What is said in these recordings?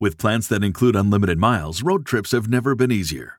With plans that include unlimited miles, road trips have never been easier.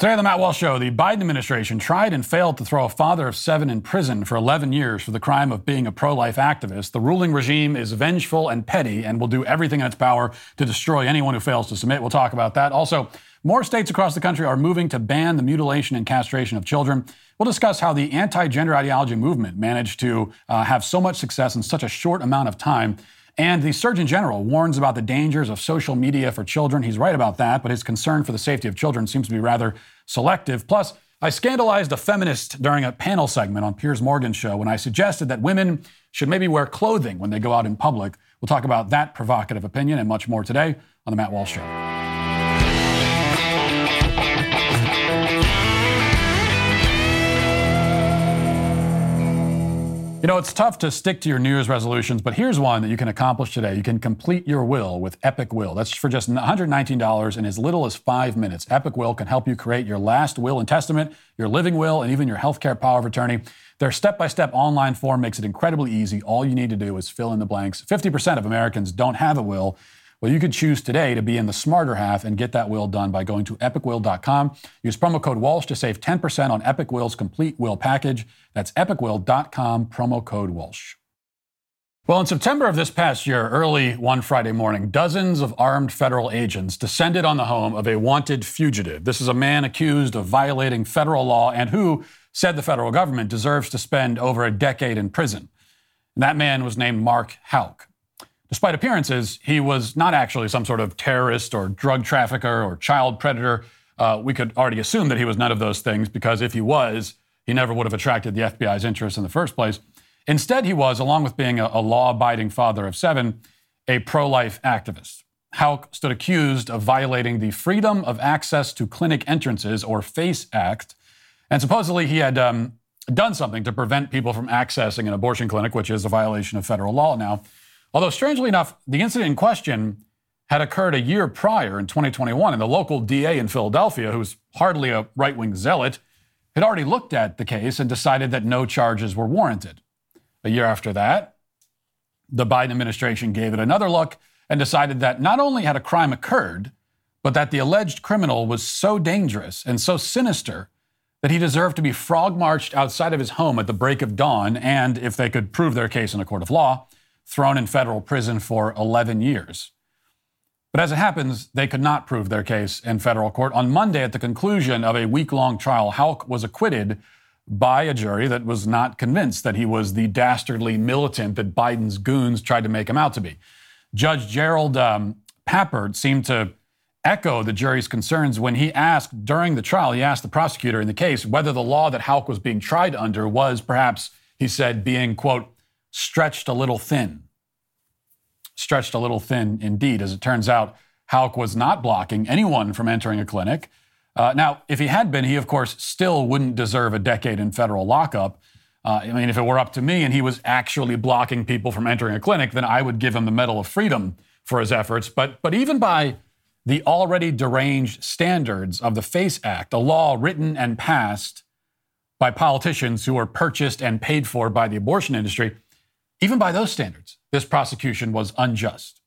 Today on the Matt Walsh Show, the Biden administration tried and failed to throw a father of seven in prison for 11 years for the crime of being a pro life activist. The ruling regime is vengeful and petty and will do everything in its power to destroy anyone who fails to submit. We'll talk about that. Also, more states across the country are moving to ban the mutilation and castration of children. We'll discuss how the anti gender ideology movement managed to uh, have so much success in such a short amount of time. And the Surgeon General warns about the dangers of social media for children. He's right about that, but his concern for the safety of children seems to be rather selective. Plus, I scandalized a feminist during a panel segment on Piers Morgan's show when I suggested that women should maybe wear clothing when they go out in public. We'll talk about that provocative opinion and much more today on The Matt Walsh Show. You know, it's tough to stick to your New Year's resolutions, but here's one that you can accomplish today. You can complete your will with Epic Will. That's for just $119 in as little as five minutes. Epic Will can help you create your last will and testament, your living will, and even your healthcare power of attorney. Their step by step online form makes it incredibly easy. All you need to do is fill in the blanks. 50% of Americans don't have a will. Well, you could choose today to be in the smarter half and get that will done by going to epicwill.com. Use promo code Walsh to save 10% on Epic Will's complete will package. That's epicwill.com, promo code Walsh. Well, in September of this past year, early one Friday morning, dozens of armed federal agents descended on the home of a wanted fugitive. This is a man accused of violating federal law and who, said the federal government, deserves to spend over a decade in prison. And that man was named Mark Houck. Despite appearances, he was not actually some sort of terrorist or drug trafficker or child predator. Uh, we could already assume that he was none of those things because if he was, he never would have attracted the FBI's interest in the first place. Instead, he was, along with being a, a law abiding father of seven, a pro life activist. Houck stood accused of violating the Freedom of Access to Clinic Entrances, or FACE Act, and supposedly he had um, done something to prevent people from accessing an abortion clinic, which is a violation of federal law now. Although, strangely enough, the incident in question had occurred a year prior in 2021, and the local DA in Philadelphia, who's hardly a right wing zealot, had already looked at the case and decided that no charges were warranted. A year after that, the Biden administration gave it another look and decided that not only had a crime occurred, but that the alleged criminal was so dangerous and so sinister that he deserved to be frog marched outside of his home at the break of dawn and, if they could prove their case in a court of law, thrown in federal prison for 11 years. But as it happens, they could not prove their case in federal court. On Monday, at the conclusion of a week long trial, Houck was acquitted by a jury that was not convinced that he was the dastardly militant that Biden's goons tried to make him out to be. Judge Gerald um, Pappert seemed to echo the jury's concerns when he asked during the trial, he asked the prosecutor in the case whether the law that Houck was being tried under was perhaps, he said, being, quote, stretched a little thin. Stretched a little thin indeed. As it turns out, Houck was not blocking anyone from entering a clinic. Uh, now, if he had been, he, of course, still wouldn't deserve a decade in federal lockup. Uh, I mean, if it were up to me and he was actually blocking people from entering a clinic, then I would give him the Medal of Freedom for his efforts. But, but even by the already deranged standards of the FACE Act, a law written and passed by politicians who were purchased and paid for by the abortion industry, even by those standards, this prosecution was unjust.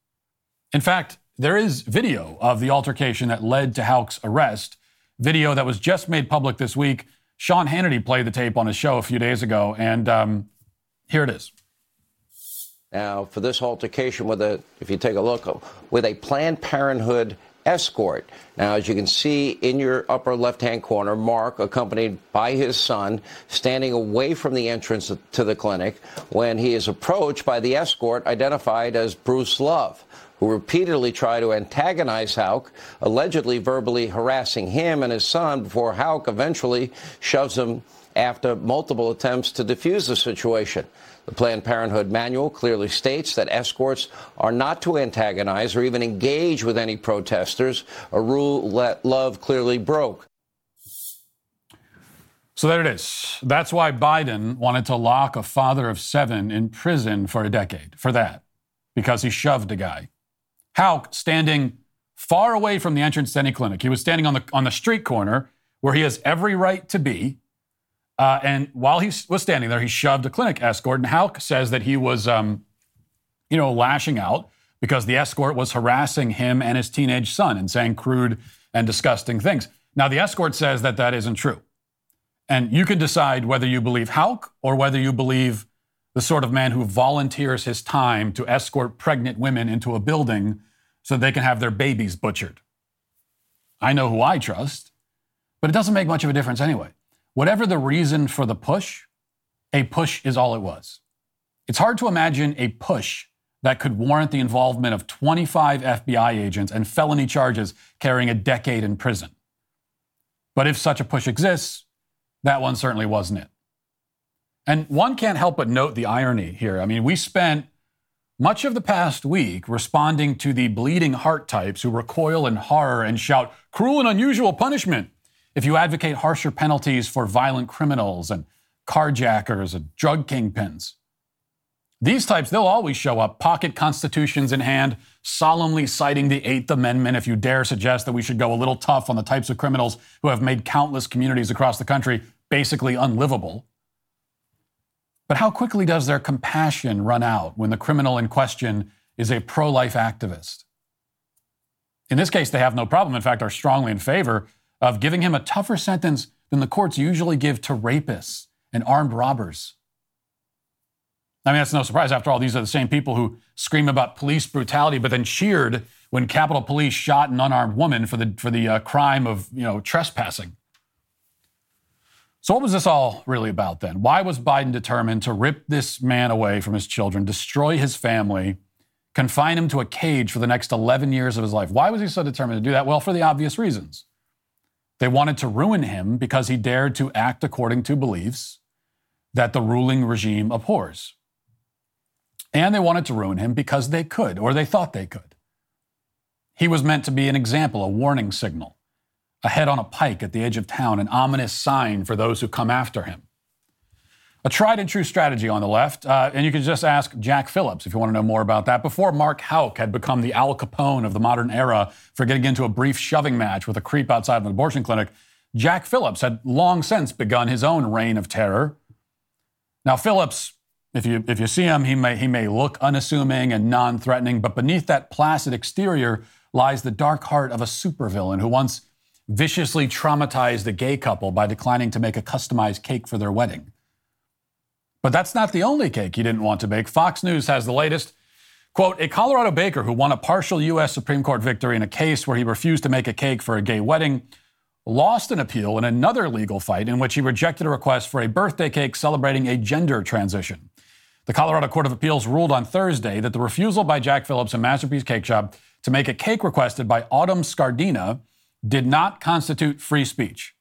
In fact, there is video of the altercation that led to Houck's arrest, video that was just made public this week. Sean Hannity played the tape on his show a few days ago, and um, here it is. Now, for this altercation with a, if you take a look, with a Planned Parenthood escort. Now, as you can see in your upper left hand corner, Mark, accompanied by his son, standing away from the entrance to the clinic when he is approached by the escort identified as Bruce Love. Who repeatedly tried to antagonize Houck, allegedly verbally harassing him and his son before Houck eventually shoves him after multiple attempts to defuse the situation. The Planned Parenthood manual clearly states that escorts are not to antagonize or even engage with any protesters, a rule that Love clearly broke. So there it is. That's why Biden wanted to lock a father of seven in prison for a decade, for that, because he shoved a guy. Houck standing far away from the entrance to any clinic, he was standing on the, on the street corner where he has every right to be uh, and while he was standing there, he shoved a clinic escort. And Houck says that he was, um, you know, lashing out because the escort was harassing him and his teenage son and saying crude and disgusting things. Now, the escort says that that isn't true. And you can decide whether you believe Houck or whether you believe the sort of man who volunteers his time to escort pregnant women into a building so they can have their babies butchered. I know who I trust, but it doesn't make much of a difference anyway. Whatever the reason for the push, a push is all it was. It's hard to imagine a push that could warrant the involvement of 25 FBI agents and felony charges carrying a decade in prison. But if such a push exists, that one certainly wasn't it. And one can't help but note the irony here. I mean, we spent much of the past week responding to the bleeding heart types who recoil in horror and shout, cruel and unusual punishment if you advocate harsher penalties for violent criminals and carjackers and drug kingpins. These types, they'll always show up, pocket constitutions in hand, solemnly citing the Eighth Amendment if you dare suggest that we should go a little tough on the types of criminals who have made countless communities across the country basically unlivable. But how quickly does their compassion run out when the criminal in question is a pro life activist? In this case, they have no problem, in fact, are strongly in favor of giving him a tougher sentence than the courts usually give to rapists and armed robbers. I mean, that's no surprise. After all, these are the same people who scream about police brutality, but then cheered when Capitol Police shot an unarmed woman for the, for the uh, crime of you know, trespassing. So, what was this all really about then? Why was Biden determined to rip this man away from his children, destroy his family, confine him to a cage for the next 11 years of his life? Why was he so determined to do that? Well, for the obvious reasons. They wanted to ruin him because he dared to act according to beliefs that the ruling regime abhors. And they wanted to ruin him because they could, or they thought they could. He was meant to be an example, a warning signal, a head on a pike at the edge of town, an ominous sign for those who come after him a tried and true strategy on the left. Uh, and you can just ask Jack Phillips if you want to know more about that. Before Mark Houck had become the Al Capone of the modern era for getting into a brief shoving match with a creep outside of an abortion clinic, Jack Phillips had long since begun his own reign of terror. Now, Phillips, if you, if you see him, he may, he may look unassuming and non threatening, but beneath that placid exterior lies the dark heart of a supervillain who once viciously traumatized a gay couple by declining to make a customized cake for their wedding. But that's not the only cake he didn't want to bake. Fox News has the latest. Quote, a Colorado baker who won a partial U.S. Supreme Court victory in a case where he refused to make a cake for a gay wedding lost an appeal in another legal fight in which he rejected a request for a birthday cake celebrating a gender transition. The Colorado Court of Appeals ruled on Thursday that the refusal by Jack Phillips and Masterpiece Cake Shop to make a cake requested by Autumn Scardina did not constitute free speech.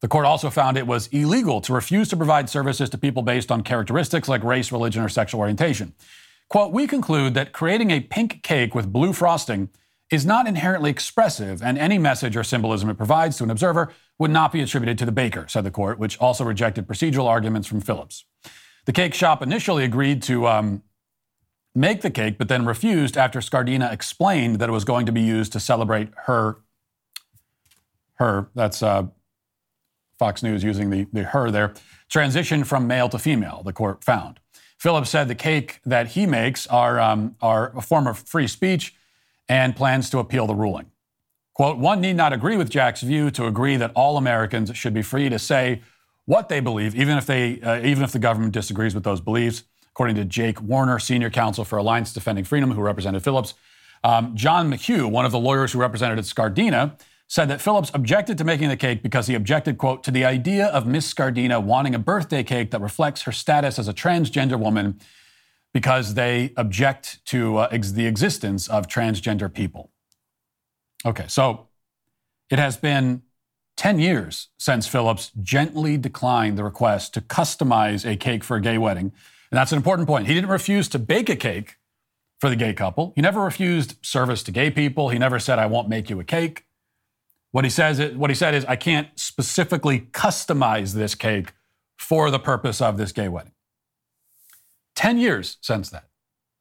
The court also found it was illegal to refuse to provide services to people based on characteristics like race, religion, or sexual orientation. Quote, we conclude that creating a pink cake with blue frosting is not inherently expressive, and any message or symbolism it provides to an observer would not be attributed to the baker, said the court, which also rejected procedural arguments from Phillips. The cake shop initially agreed to um, make the cake, but then refused after Scardina explained that it was going to be used to celebrate her, her, that's uh, Fox News using the, the her there, transition from male to female, the court found. Phillips said the cake that he makes are, um, are a form of free speech and plans to appeal the ruling. Quote, one need not agree with Jack's view to agree that all Americans should be free to say what they believe, even if, they, uh, even if the government disagrees with those beliefs. According to Jake Warner, senior counsel for Alliance Defending Freedom, who represented Phillips, Um, John McHugh, one of the lawyers who represented Scardina, said that Phillips objected to making the cake because he objected, quote, to the idea of Miss Scardina wanting a birthday cake that reflects her status as a transgender woman because they object to uh, ex- the existence of transgender people. Okay, so it has been 10 years since Phillips gently declined the request to customize a cake for a gay wedding. And that's an important point. He didn't refuse to bake a cake for the gay couple. He never refused service to gay people. He never said, I won't make you a cake. What he says, what he said is, I can't specifically customize this cake for the purpose of this gay wedding. 10 years since that,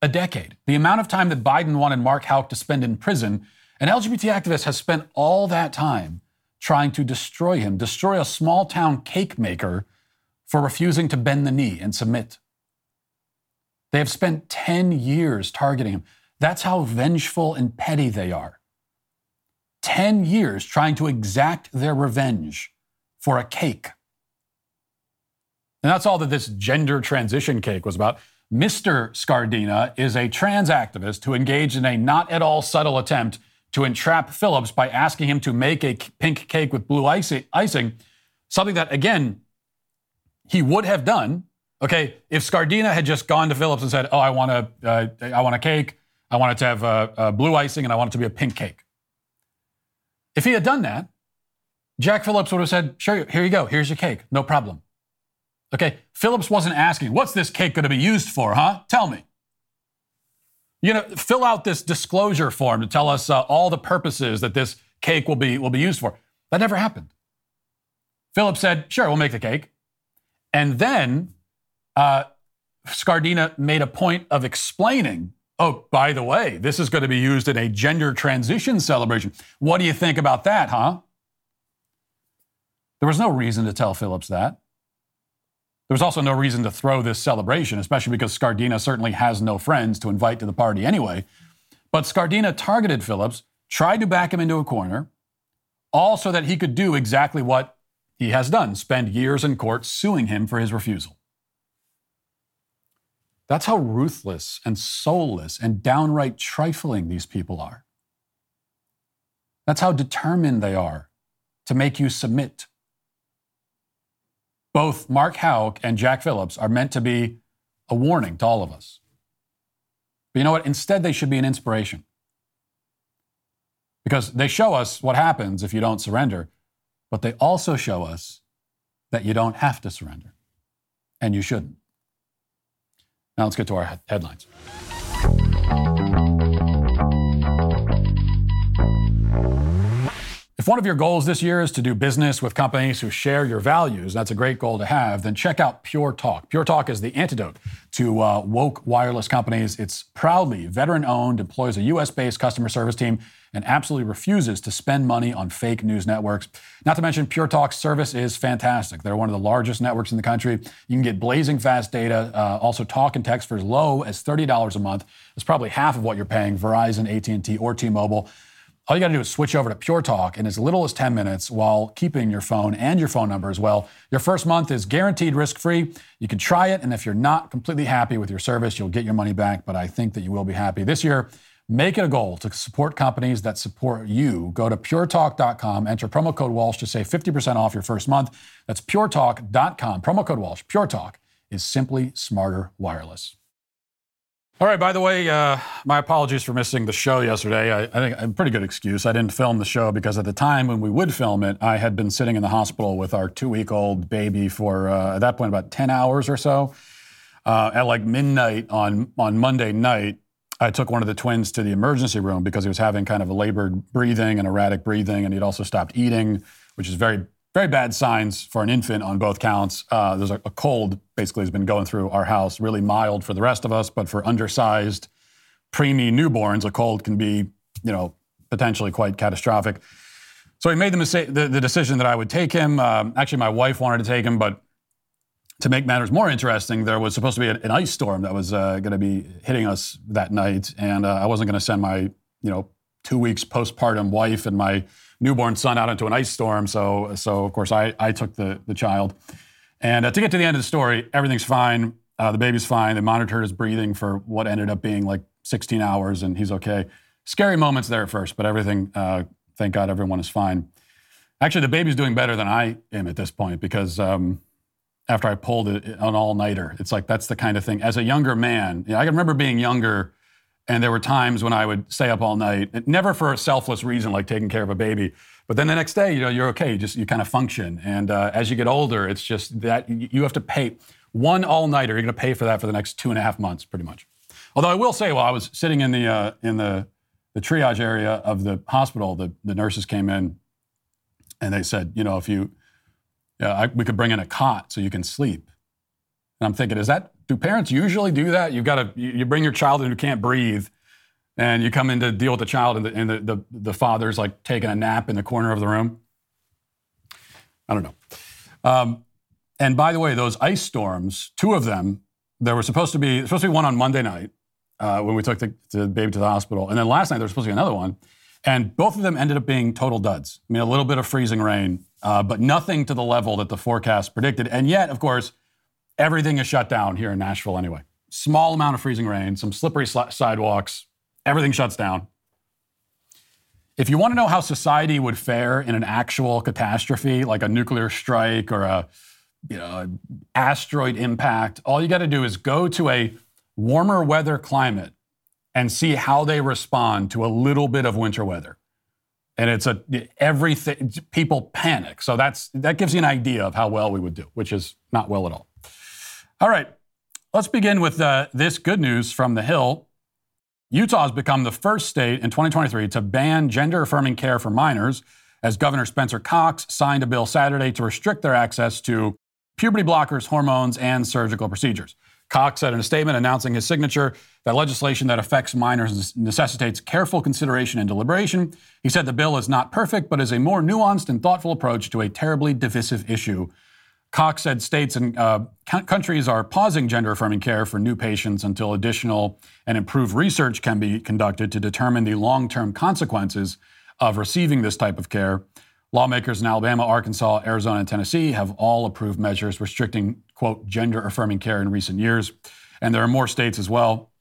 a decade. The amount of time that Biden wanted Mark Houck to spend in prison, an LGBT activist has spent all that time trying to destroy him, destroy a small town cake maker for refusing to bend the knee and submit. They have spent 10 years targeting him. That's how vengeful and petty they are. 10 years trying to exact their revenge for a cake. And that's all that this gender transition cake was about. Mr. Scardina is a trans activist who engaged in a not at all subtle attempt to entrap Phillips by asking him to make a pink cake with blue icing, something that, again, he would have done. Okay, if Scardina had just gone to Phillips and said, "Oh, I want a, uh, I want a cake. I want it to have uh, uh, blue icing, and I want it to be a pink cake," If he had done that, Jack Phillips would have said, Sure, here you go. Here's your cake. No problem. Okay, Phillips wasn't asking, What's this cake going to be used for, huh? Tell me. You know, fill out this disclosure form to tell us uh, all the purposes that this cake will be, will be used for. That never happened. Phillips said, Sure, we'll make the cake. And then uh, Scardina made a point of explaining Oh, by the way, this is going to be used in a gender transition celebration. What do you think about that, huh? There was no reason to tell Phillips that. There was also no reason to throw this celebration, especially because Scardina certainly has no friends to invite to the party anyway. But Scardina targeted Phillips, tried to back him into a corner, all so that he could do exactly what he has done spend years in court suing him for his refusal. That's how ruthless and soulless and downright trifling these people are. That's how determined they are to make you submit. Both Mark Houck and Jack Phillips are meant to be a warning to all of us. But you know what? Instead, they should be an inspiration. Because they show us what happens if you don't surrender, but they also show us that you don't have to surrender. And you shouldn't. Now let's get to our headlines. If one of your goals this year is to do business with companies who share your values, that's a great goal to have, then check out Pure Talk. Pure Talk is the antidote to uh, woke wireless companies. It's proudly veteran owned, employs a US based customer service team, and absolutely refuses to spend money on fake news networks. Not to mention, Pure Talk's service is fantastic. They're one of the largest networks in the country. You can get blazing fast data, uh, also talk and text for as low as $30 a month. It's probably half of what you're paying Verizon, AT&T, or T-Mobile. All you got to do is switch over to Pure Talk in as little as 10 minutes while keeping your phone and your phone number as well. Your first month is guaranteed risk free. You can try it, and if you're not completely happy with your service, you'll get your money back, but I think that you will be happy. This year, make it a goal to support companies that support you. Go to puretalk.com, enter promo code Walsh to save 50% off your first month. That's puretalk.com, promo code Walsh. Pure Talk is simply smarter wireless. All right, by the way, uh, my apologies for missing the show yesterday. I, I think a pretty good excuse. I didn't film the show because at the time when we would film it, I had been sitting in the hospital with our two week old baby for, uh, at that point, about 10 hours or so. Uh, at like midnight on, on Monday night, I took one of the twins to the emergency room because he was having kind of a labored breathing and erratic breathing, and he'd also stopped eating, which is very very bad signs for an infant on both counts. Uh, there's a, a, cold basically has been going through our house, really mild for the rest of us, but for undersized preemie newborns, a cold can be, you know, potentially quite catastrophic. So he made the, mistake, the, the decision that I would take him. Um, actually, my wife wanted to take him, but to make matters more interesting, there was supposed to be an, ice storm that was uh, going to be hitting us that night, and uh, I wasn't going to send my, you know, two weeks postpartum wife and my newborn son out into an ice storm. So, so of course, I, I took the, the child. And uh, to get to the end of the story, everything's fine. Uh, the baby's fine. They monitored his breathing for what ended up being like 16 hours, and he's okay. scary moments there at first, but everything, uh, thank God, everyone is fine. Actually, the baby's doing better than I am at this point because um, after I pulled it, an all nighter, it's like that's the kind of thing. As a younger man, you know, I can remember being younger, and there were times when I would stay up all night, never for a selfless reason like taking care of a baby, but then the next day, you know, you're okay. You just you kind of function. And uh, as you get older, it's just that you have to pay one all nighter. You're going to pay for that for the next two and a half months, pretty much. Although I will say, while I was sitting in the uh, in the the triage area of the hospital, the, the nurses came in and they said, you know, if you, yeah, I, we could bring in a cot so you can sleep. And I'm thinking, is that, do parents usually do that? You've got to, you, you bring your child in who can't breathe and you come in to deal with the child and the, and the, the, the father's like taking a nap in the corner of the room. I don't know. Um, and by the way, those ice storms, two of them, there were supposed to be supposed to be one on Monday night uh, when we took the, the, baby to the hospital, and then last night there was supposed to be another one, and both of them ended up being total duds. I mean, a little bit of freezing rain, uh, but nothing to the level that the forecast predicted. And yet, of course, everything is shut down here in Nashville anyway. Small amount of freezing rain, some slippery sl- sidewalks, Everything shuts down. If you want to know how society would fare in an actual catastrophe, like a nuclear strike or a you know, asteroid impact, all you got to do is go to a warmer weather climate and see how they respond to a little bit of winter weather. And it's a everything people panic. So that's that gives you an idea of how well we would do, which is not well at all. All right, let's begin with uh, this good news from the Hill. Utah has become the first state in 2023 to ban gender affirming care for minors, as Governor Spencer Cox signed a bill Saturday to restrict their access to puberty blockers, hormones, and surgical procedures. Cox said in a statement announcing his signature that legislation that affects minors necessitates careful consideration and deliberation. He said the bill is not perfect, but is a more nuanced and thoughtful approach to a terribly divisive issue Cox said states and uh, countries are pausing gender affirming care for new patients until additional and improved research can be conducted to determine the long term consequences of receiving this type of care. Lawmakers in Alabama, Arkansas, Arizona, and Tennessee have all approved measures restricting, quote, gender affirming care in recent years. And there are more states as well.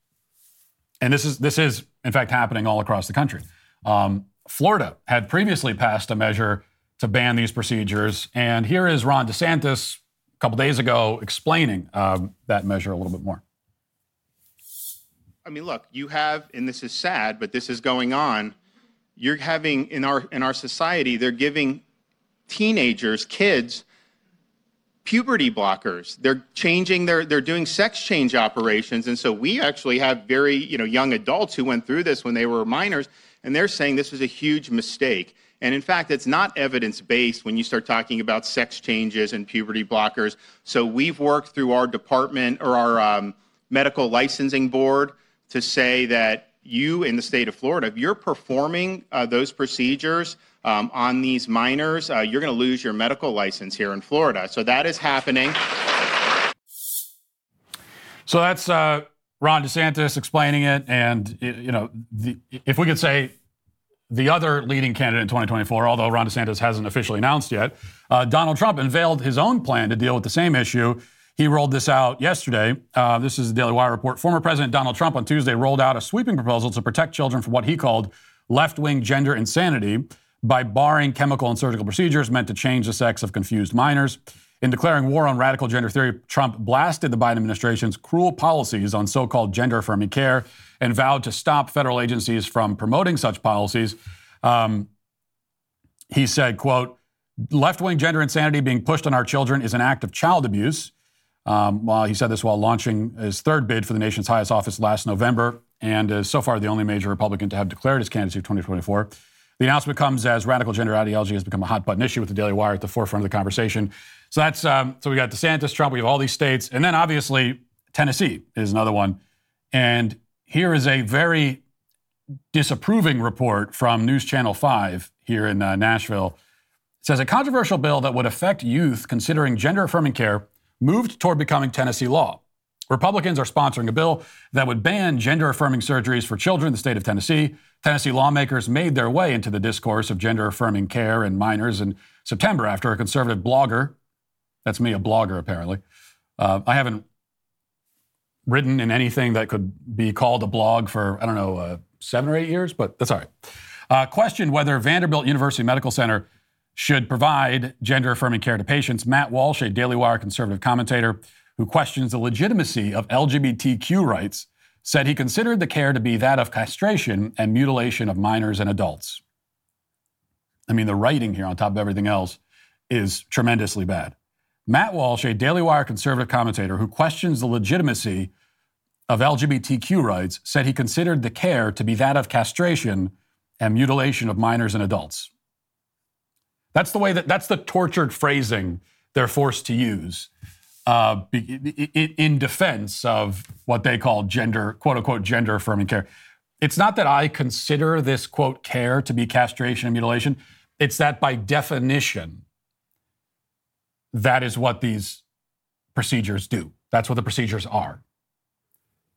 And this is, this is in fact, happening all across the country. Um, Florida had previously passed a measure to ban these procedures. And here is Ron DeSantis a couple days ago explaining um, that measure a little bit more. I mean, look, you have, and this is sad, but this is going on. You're having in our in our society, they're giving teenagers, kids, puberty blockers. They're changing their they're doing sex change operations, and so we actually have very you know young adults who went through this when they were minors, and they're saying this was a huge mistake. And in fact, it's not evidence based when you start talking about sex changes and puberty blockers. So we've worked through our department or our um, medical licensing board to say that you in the state of Florida, if you're performing uh, those procedures um, on these minors, uh, you're going to lose your medical license here in Florida. So that is happening. So that's uh, Ron DeSantis explaining it, and you know, the, if we could say the other leading candidate in 2024, although Ron DeSantis hasn't officially announced yet, uh, Donald Trump unveiled his own plan to deal with the same issue. He rolled this out yesterday. Uh, this is the Daily Wire report. Former President Donald Trump on Tuesday rolled out a sweeping proposal to protect children from what he called left wing gender insanity by barring chemical and surgical procedures meant to change the sex of confused minors. In declaring war on radical gender theory, Trump blasted the Biden administration's cruel policies on so called gender affirming care and vowed to stop federal agencies from promoting such policies. Um, he said, quote, left-wing gender insanity being pushed on our children is an act of child abuse. Um, well, he said this while launching his third bid for the nation's highest office last November, and is so far the only major Republican to have declared his candidacy for 2024. The announcement comes as radical gender ideology has become a hot button issue with the Daily Wire at the forefront of the conversation. So that's um, so we got DeSantis, Trump, we have all these states, and then obviously Tennessee is another one. And here is a very disapproving report from News Channel 5 here in uh, Nashville. It says a controversial bill that would affect youth considering gender affirming care moved toward becoming Tennessee law. Republicans are sponsoring a bill that would ban gender affirming surgeries for children in the state of Tennessee. Tennessee lawmakers made their way into the discourse of gender affirming care in minors in September after a conservative blogger, that's me, a blogger apparently, uh, I haven't written in anything that could be called a blog for, I don't know, uh, seven or eight years, but that's all right. Uh, questioned whether Vanderbilt University Medical Center should provide gender affirming care to patients. Matt Walsh, a Daily Wire conservative commentator who questions the legitimacy of LGBTQ rights, said he considered the care to be that of castration and mutilation of minors and adults. I mean, the writing here on top of everything else is tremendously bad. Matt Walsh, a Daily Wire conservative commentator who questions the legitimacy of LGBTQ rights, said he considered the care to be that of castration and mutilation of minors and adults. That's the way that that's the tortured phrasing they're forced to use uh, in defense of what they call gender, quote unquote, gender affirming care. It's not that I consider this quote care to be castration and mutilation. It's that by definition, that is what these procedures do. That's what the procedures are.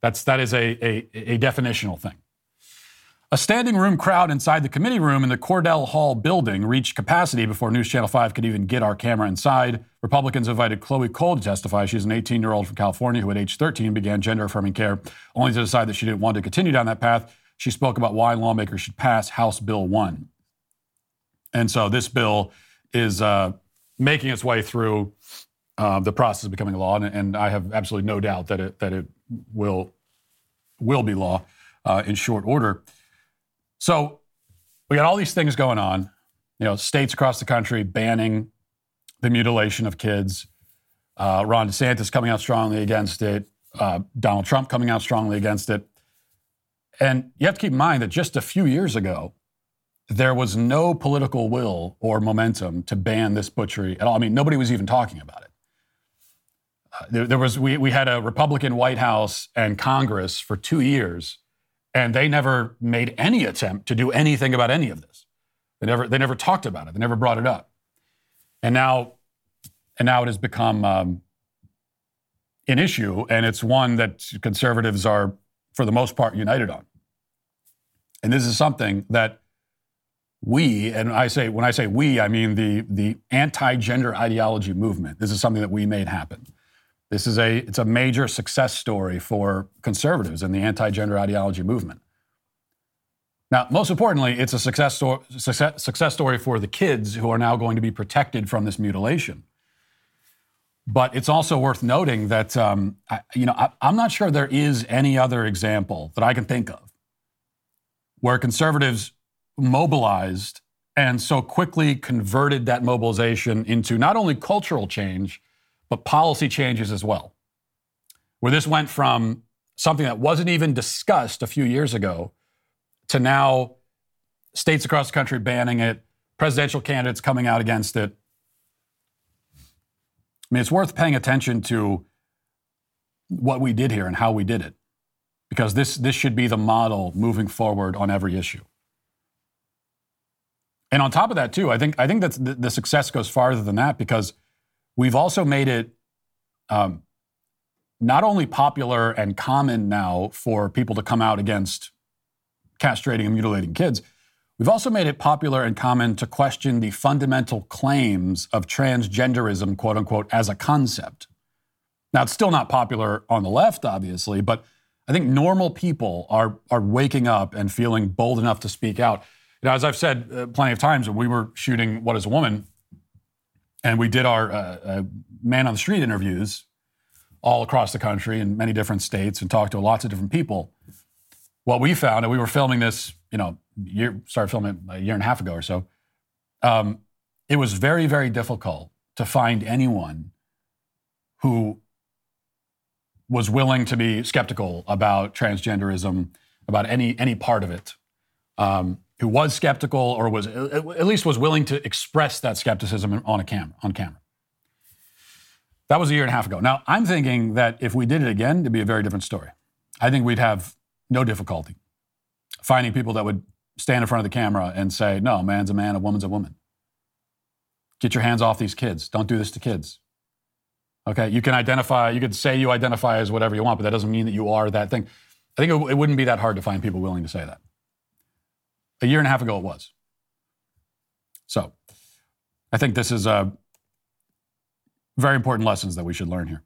That's, that is a, a, a definitional thing. A standing room crowd inside the committee room in the Cordell Hull building reached capacity before News Channel 5 could even get our camera inside. Republicans invited Chloe Cole to testify. She's an 18 year old from California who, at age 13, began gender affirming care, only to decide that she didn't want to continue down that path. She spoke about why lawmakers should pass House Bill 1. And so this bill is uh, making its way through uh, the process of becoming law, and, and, I have absolutely no doubt that it that it will will be law uh, in short order. So we got all these things going on. You know, states across the country banning the mutilation of kids. Uh, Ron DeSantis coming out strongly against it. Uh, Donald Trump coming out strongly against it. And you have to keep in mind that just a few years ago, there was no political will or momentum to ban this butchery at all. I mean, nobody was even talking about it. Uh, there, there, was we, we had a Republican White House and Congress for two years, and they never made any attempt to do anything about any of this. They never they never talked about it. They never brought it up. And now, and now it has become um, an issue, and it's one that conservatives are, for the most part, united on. And this is something that we, and I say when I say we, I mean the the anti-gender ideology movement. This is something that we made happen. This is a it's a major success story for conservatives and the anti-gender ideology movement. Now, most importantly, it's a success, sto- success, success story for the kids who are now going to be protected from this mutilation. But it's also worth noting that um, I, you know I, I'm not sure there is any other example that I can think of where conservatives mobilized and so quickly converted that mobilization into not only cultural change, but policy changes as well. Where this went from something that wasn't even discussed a few years ago to now states across the country banning it, presidential candidates coming out against it. I mean, it's worth paying attention to what we did here and how we did it, because this, this should be the model moving forward on every issue. And on top of that, too, I think I think that the, the success goes farther than that because we've also made it um, not only popular and common now for people to come out against castrating and mutilating kids, we've also made it popular and common to question the fundamental claims of transgenderism, quote unquote, as a concept. Now, it's still not popular on the left, obviously, but I think normal people are, are waking up and feeling bold enough to speak out. You know, as I've said uh, plenty of times, when we were shooting What is a Woman, and we did our uh, uh, man on the street interviews all across the country in many different states and talked to lots of different people. What we found, and we were filming this, you know, year, started filming a year and a half ago or so. Um, it was very, very difficult to find anyone who was willing to be skeptical about transgenderism, about any any part of it. Um, who was skeptical or was at least was willing to express that skepticism on a camera on camera. That was a year and a half ago. Now I'm thinking that if we did it again, it'd be a very different story. I think we'd have no difficulty finding people that would stand in front of the camera and say, "No, man's a man, a woman's a woman." Get your hands off these kids. Don't do this to kids. Okay, you can identify, you could say you identify as whatever you want, but that doesn't mean that you are that thing. I think it, it wouldn't be that hard to find people willing to say that. A year and a half ago, it was. So I think this is a very important lessons that we should learn here.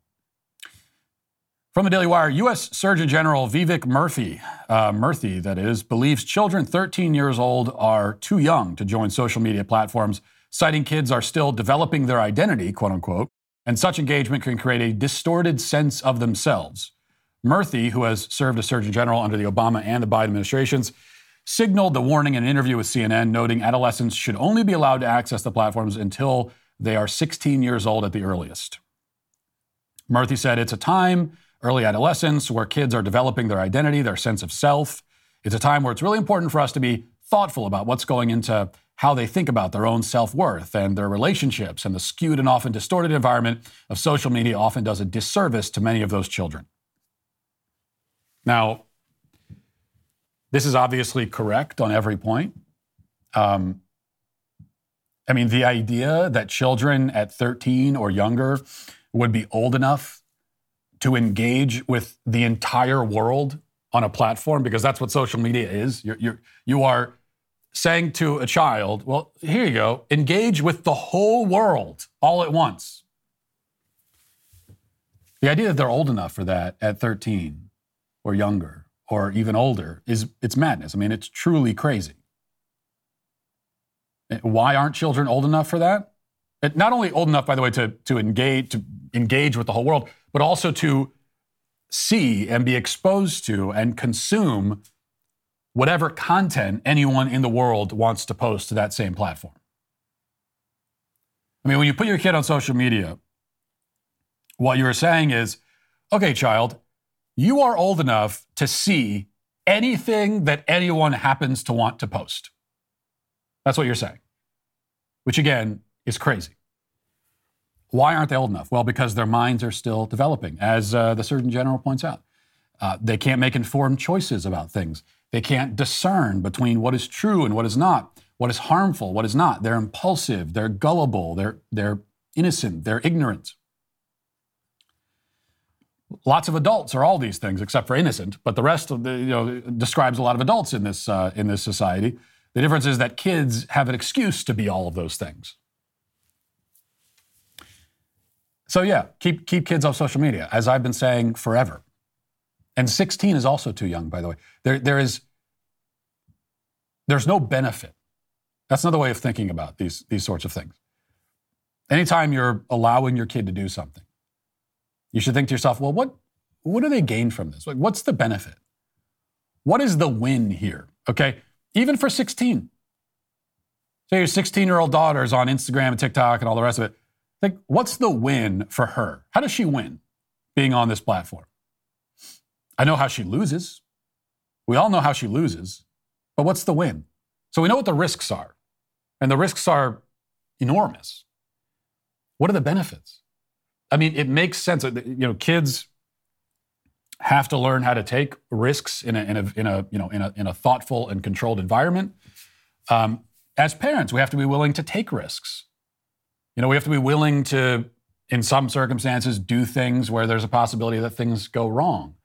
From the Daily Wire, U.S. Surgeon General Vivek Murthy, uh, that is, believes children 13 years old are too young to join social media platforms, citing kids are still developing their identity, quote unquote, and such engagement can create a distorted sense of themselves. Murthy, who has served as Surgeon General under the Obama and the Biden administrations, signaled the warning in an interview with CNN, noting adolescents should only be allowed to access the platforms until they are 16 years old at the earliest. Murthy said it's a time early adolescence, where kids are developing their identity, their sense of self. It's a time where it's really important for us to be thoughtful about what's going into how they think about their own self worth and their relationships. And the skewed and often distorted environment of social media often does a disservice to many of those children. Now, this is obviously correct on every point. Um, I mean, the idea that children at 13 or younger would be old enough to engage with the entire world on a platform because that's what social media is. You're, you're, you are saying to a child, well, here you go, engage with the whole world all at once. The idea that they're old enough for that at 13 or younger or even older is it's madness. I mean, it's truly crazy. Eh, why aren't children old enough for that? Eh, not only old enough, by the way, to, to engage to engage with the whole world, but also to see and be exposed to and consume whatever content anyone in the world wants to post to that same platform. I mean, when you put your kid on social media, what you're saying is, okay, child, you are old enough to see anything that anyone happens to want to post. That's what you're saying, which again is crazy. Why aren't they old enough? Well, because their minds are still developing, as uh, the Surgeon General points out. Uh, they can't make informed choices about things. They can't discern between what is true and what is not, what is harmful, what is not. They're impulsive, they're gullible, they're, they're innocent, they're ignorant. Lots of adults are all these things except for innocent, but the rest of the, you know, describes a lot of adults in this, uh, in this society. The difference is that kids have an excuse to be all of those things. So yeah, keep keep kids off social media, as I've been saying forever. And 16 is also too young, by the way. There there is there's no benefit. That's another way of thinking about these these sorts of things. Anytime you're allowing your kid to do something, you should think to yourself, well, what what do they gain from this? Like, what's the benefit? What is the win here? Okay, even for 16. Say your 16 year old daughter is on Instagram and TikTok and all the rest of it. Like, what's the win for her? How does she win being on this platform? I know how she loses. We all know how she loses. But what's the win? So we know what the risks are. And the risks are enormous. What are the benefits? I mean, it makes sense. You know, kids have to learn how to take risks in a, in a, in a you know, in a, in a thoughtful and controlled environment. Um, as parents, we have to be willing to take risks. You know, we have to be willing to, in some circumstances, do things where there's a possibility that things go wrong.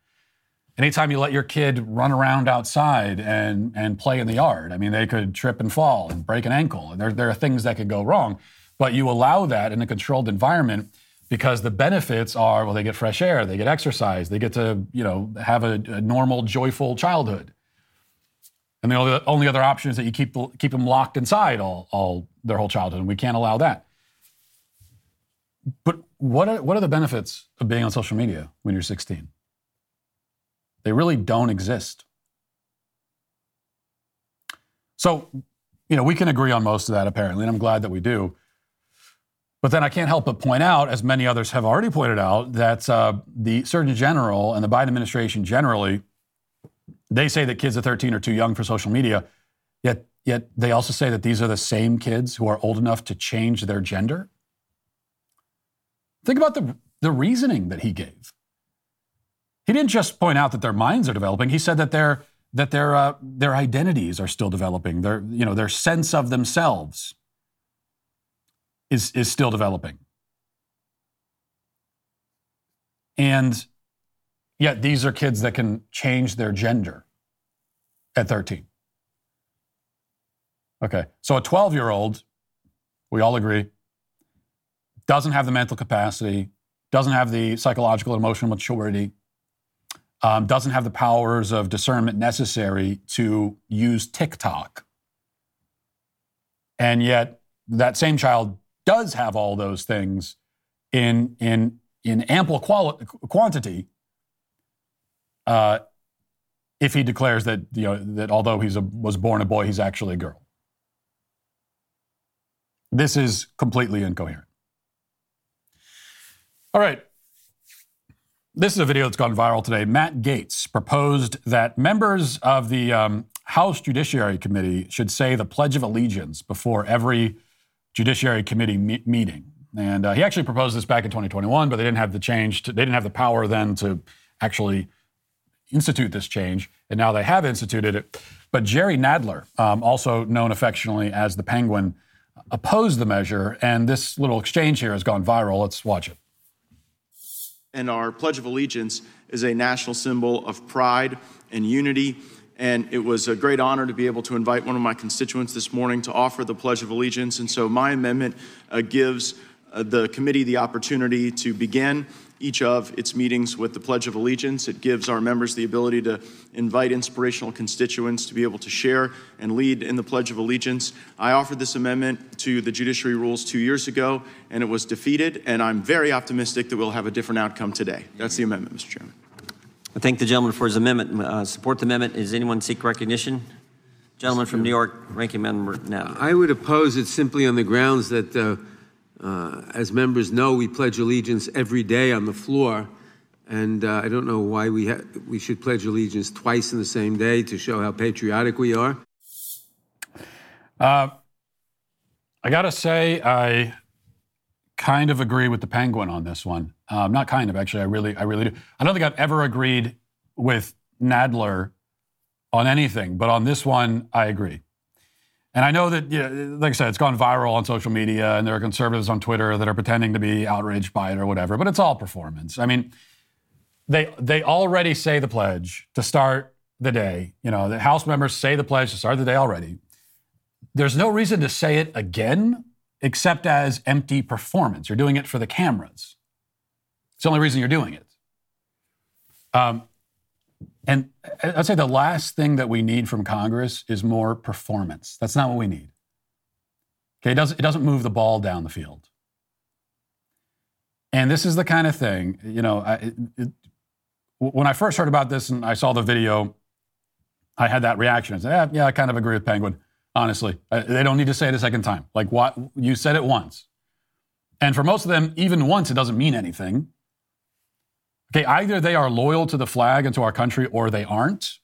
Anytime you let your kid run around outside and, and play in the yard, I mean, they could trip and fall and break an ankle. There, there are things that could go wrong. But you allow that in a controlled environment because the benefits are well, they get fresh air, they get exercise, they get to, you know, have a, a normal, joyful childhood. And the only, only other option is that you keep, keep them locked inside all, all their whole childhood. And we can't allow that. But what are, what are the benefits of being on social media when you're 16? They really don't exist. So, you know, we can agree on most of that apparently, and I'm glad that we do. But then I can't help but point out, as many others have already pointed out, that uh, the Surgeon General and the Biden administration generally, they say that kids at 13 are too young for social media. Yet, yet they also say that these are the same kids who are old enough to change their gender. Think about the, the reasoning that he gave. He didn't just point out that their minds are developing. He said that their that their uh, their identities are still developing. Their you know their sense of themselves is is still developing. And yet these are kids that can change their gender at 13. Okay, so a 12 year old, we all agree, doesn't have the mental capacity, doesn't have the psychological and emotional maturity um, doesn't have the powers of discernment necessary to use TikTok. And yet, that same child does have all those things in, in, in ample quali- quantity uh, if he declares that, you know, that although he was born a boy, he's actually a girl. This is completely incoherent. All right. This is a video that's gone viral today. Matt Gaetz proposed that members of the um, House Judiciary Committee should say the Pledge of Allegiance before every Judiciary Committee me- meeting. And uh, he actually proposed this back in 2021, but they didn't have the change. To, they didn't have the power then to actually institute this change, and now they have instituted it. But Jerry Nadler, um, also known affectionately as the Penguin, opposed the measure, and this little exchange here has gone viral. Let's watch it and our Pledge of Allegiance is a national symbol of pride and unity. And it was a great honor to be able to invite one of my constituents this morning to offer the Pledge of Allegiance. And so my amendment uh, gives uh, the committee the opportunity to begin each of its meetings with the Pledge of Allegiance. It gives our members the ability to invite inspirational constituents to be able to share and lead in the Pledge of Allegiance. I offered this amendment to the judiciary rules two years ago, and it was defeated, and I'm very optimistic that we'll have a different outcome today. That's the amendment, Mr. Chairman. I thank the gentleman for his amendment. Uh, support the amendment. Does anyone seek recognition? Gentleman from New York, Ranking Member now. I would oppose it simply on the grounds that uh, uh, as members know, we pledge allegiance every day on the floor, and uh, I don't know why we ha- we should pledge allegiance twice in the same day to show how patriotic we are. Uh, I gotta say, I kind of agree with the Penguin on this one. Um, not kind of, actually. I really, I really do. I don't think I've ever agreed with Nadler on anything, but on this one, I agree. And I know that, you know, like I said, it's gone viral on social media, and there are conservatives on Twitter that are pretending to be outraged by it or whatever. But it's all performance. I mean, they they already say the pledge to start the day. You know, the House members say the pledge to start the day already. There's no reason to say it again, except as empty performance. You're doing it for the cameras. It's the only reason you're doing it. Um, and I'd say the last thing that we need from Congress is more performance. That's not what we need. Okay, it doesn't, it doesn't move the ball down the field. And this is the kind of thing, you know, I, it, it, when I first heard about this and I saw the video, I had that reaction. I said, yeah, yeah I kind of agree with Penguin, honestly. I, they don't need to say it a second time. Like, what? You said it once. And for most of them, even once, it doesn't mean anything. Okay, either they are loyal to the flag and to our country or they aren't.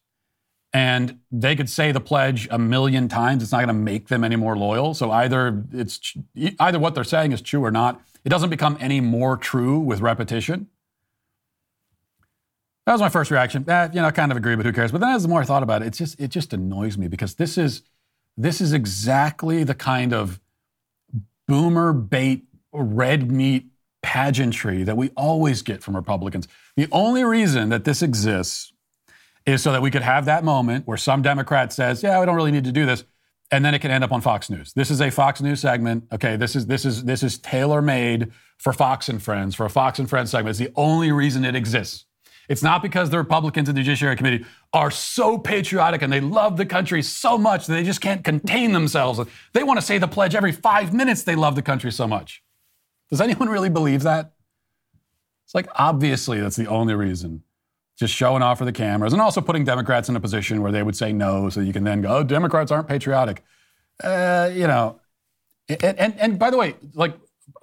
And they could say the pledge a million times. It's not going to make them any more loyal. So either it's either what they're saying is true or not. It doesn't become any more true with repetition. That was my first reaction. Eh, you know, I kind of agree, but who cares? But then as the more I thought about it, it just it just annoys me because this is this is exactly the kind of boomer bait red meat pageantry that we always get from Republicans. The only reason that this exists is so that we could have that moment where some Democrat says, "Yeah, we don't really need to do this," and then it can end up on Fox News. This is a Fox News segment. Okay, this is this is this is tailor made for Fox and Friends for a Fox and Friends segment. It's the only reason it exists. It's not because the Republicans in the Judiciary Committee are so patriotic and they love the country so much that they just can't contain themselves. They want to say the pledge every five minutes. They love the country so much. Does anyone really believe that? It's like, obviously, that's the only reason. Just showing off for the cameras and also putting Democrats in a position where they would say no so you can then go, oh, Democrats aren't patriotic. Uh, you know, and, and, and by the way, like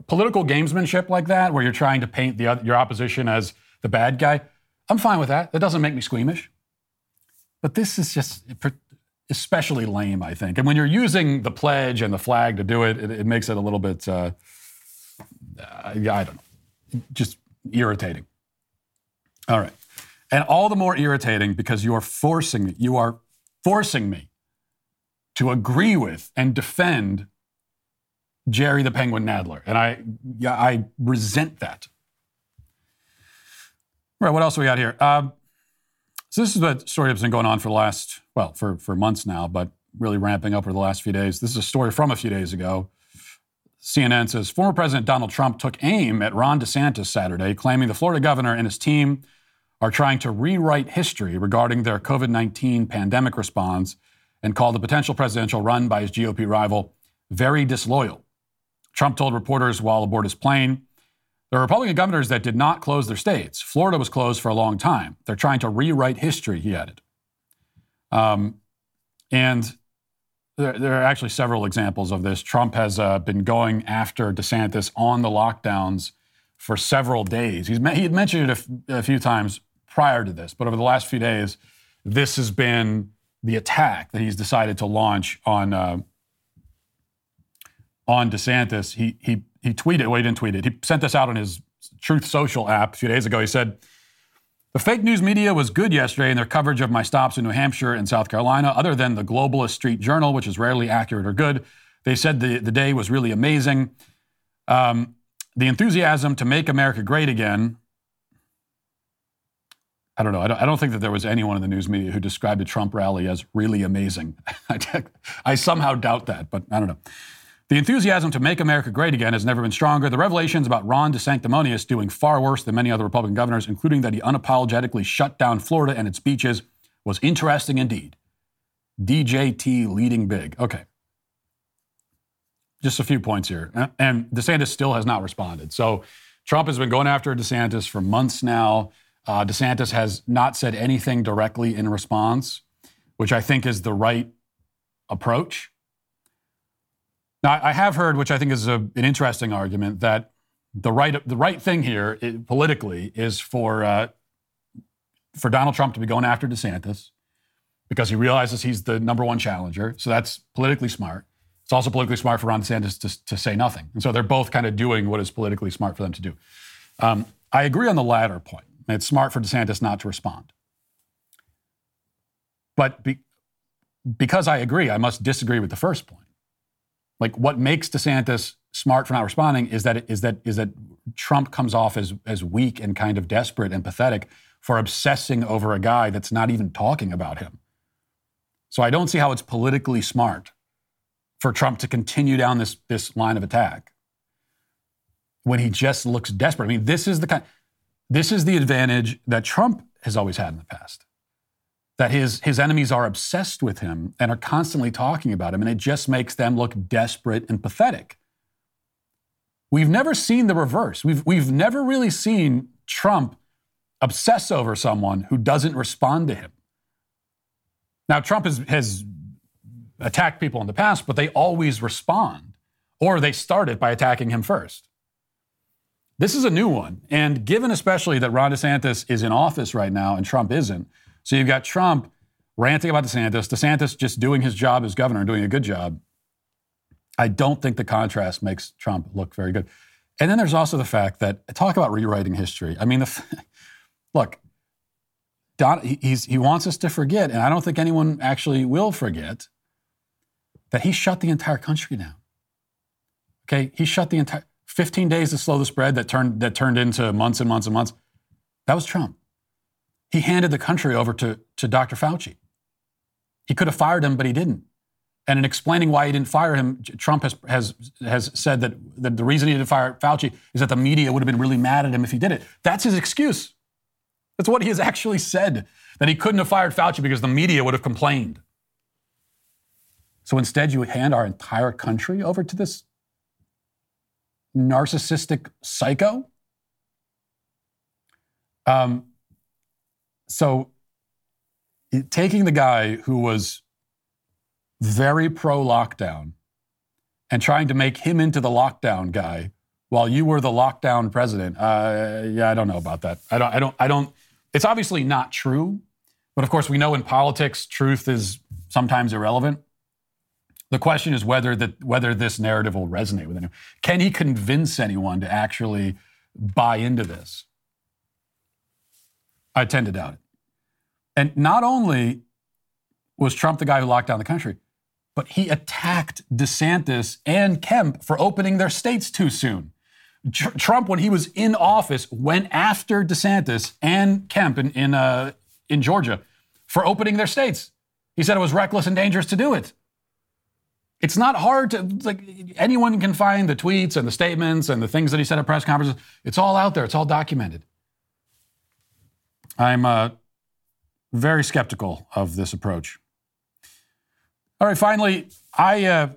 political gamesmanship like that, where you're trying to paint the, your opposition as the bad guy, I'm fine with that. That doesn't make me squeamish. But this is just especially lame, I think. And when you're using the pledge and the flag to do it, it, it makes it a little bit. Uh, uh, I don't know, just irritating. All right. And all the more irritating because you are forcing me, you are forcing me to agree with and defend Jerry the Penguin Nadler. And I, yeah, I resent that. All right, what else we got here? Um, so this is a story that's been going on for the last, well, for, for months now, but really ramping up over the last few days. This is a story from a few days ago. CNN says former President Donald Trump took aim at Ron DeSantis Saturday, claiming the Florida governor and his team are trying to rewrite history regarding their COVID 19 pandemic response and called the potential presidential run by his GOP rival very disloyal. Trump told reporters while aboard his plane there are Republican governors that did not close their states. Florida was closed for a long time. They're trying to rewrite history, he added. Um, and there, there, are actually several examples of this. Trump has uh, been going after DeSantis on the lockdowns for several days. He's, he had mentioned it a, f- a few times prior to this, but over the last few days, this has been the attack that he's decided to launch on uh, on DeSantis. He he he tweeted. Well, he didn't tweet it. He sent this out on his Truth Social app a few days ago. He said. The fake news media was good yesterday in their coverage of my stops in New Hampshire and South Carolina, other than the Globalist Street Journal, which is rarely accurate or good. They said the, the day was really amazing. Um, the enthusiasm to make America great again. I don't know. I don't, I don't, think that there was anyone in the news media who described a Trump rally as really amazing. I somehow doubt that, but I don't know. The enthusiasm to make America great again has never been stronger. The revelations about Ron DeSanctimonious doing far worse than many other Republican governors, including that he unapologetically shut down Florida and its beaches, was interesting indeed. DJT leading big. Okay. Just a few points here. And DeSantis still has not responded. So Trump has been going after DeSantis for months now. Uh, DeSantis has not said anything directly in response, which I think is the right approach. Now, I have heard, which I think is a, an interesting argument, that the right the right thing here it, politically is for uh, for Donald Trump to be going after DeSantis because he realizes he's the number one challenger. So that's politically smart. It's also politically smart for Ron DeSantis to, to say nothing. And so they're both kind of doing what is politically smart for them to do. Um, I agree on the latter point. It's smart for DeSantis not to respond. But be, because I agree, I must disagree with the first point. Like what makes DeSantis smart for not responding is that is that is that Trump comes off as as weak and kind of desperate and pathetic for obsessing over a guy that's not even talking about him. So I don't see how it's politically smart for Trump to continue down this this line of attack when he just looks desperate. I mean, this is the kind this is the advantage that Trump has always had in the past that his, his enemies are obsessed with him and are constantly talking about him, and it just makes them look desperate and pathetic. We've never seen the reverse. We've, we've never really seen Trump obsess over someone who doesn't respond to him. Now, Trump has, has attacked people in the past, but they always respond, or they start it by attacking him first. This is a new one. And given especially that Ron DeSantis is in office right now and Trump isn't, so you've got Trump ranting about DeSantis, DeSantis just doing his job as governor, and doing a good job. I don't think the contrast makes Trump look very good. And then there's also the fact that talk about rewriting history. I mean, the, look, Don, he wants us to forget, and I don't think anyone actually will forget that he shut the entire country down. Okay, he shut the entire 15 days to slow the spread that turned that turned into months and months and months. That was Trump. He handed the country over to, to Dr. Fauci. He could have fired him, but he didn't. And in explaining why he didn't fire him, Trump has, has, has said that, that the reason he didn't fire Fauci is that the media would have been really mad at him if he did it. That's his excuse. That's what he has actually said, that he couldn't have fired Fauci because the media would have complained. So instead, you hand our entire country over to this narcissistic psycho? Um, so taking the guy who was very pro lockdown and trying to make him into the lockdown guy while you were the lockdown president, uh, yeah, I don't know about that. I don't, I don't, I don't, it's obviously not true. But of course, we know in politics, truth is sometimes irrelevant. The question is whether that whether this narrative will resonate with anyone. Can he convince anyone to actually buy into this? I tend to doubt it. And not only was Trump the guy who locked down the country, but he attacked DeSantis and Kemp for opening their states too soon. Tr- Trump, when he was in office, went after DeSantis and Kemp in, in, uh, in Georgia for opening their states. He said it was reckless and dangerous to do it. It's not hard to, like, anyone can find the tweets and the statements and the things that he said at press conferences. It's all out there, it's all documented. I'm uh, very skeptical of this approach. All right, finally, I uh,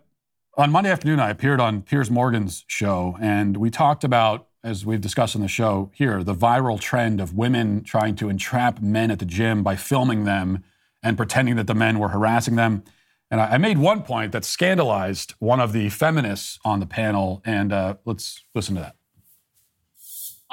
on Monday afternoon I appeared on Piers Morgan's show, and we talked about, as we've discussed on the show here, the viral trend of women trying to entrap men at the gym by filming them and pretending that the men were harassing them. And I, I made one point that scandalized one of the feminists on the panel, and uh, let's listen to that.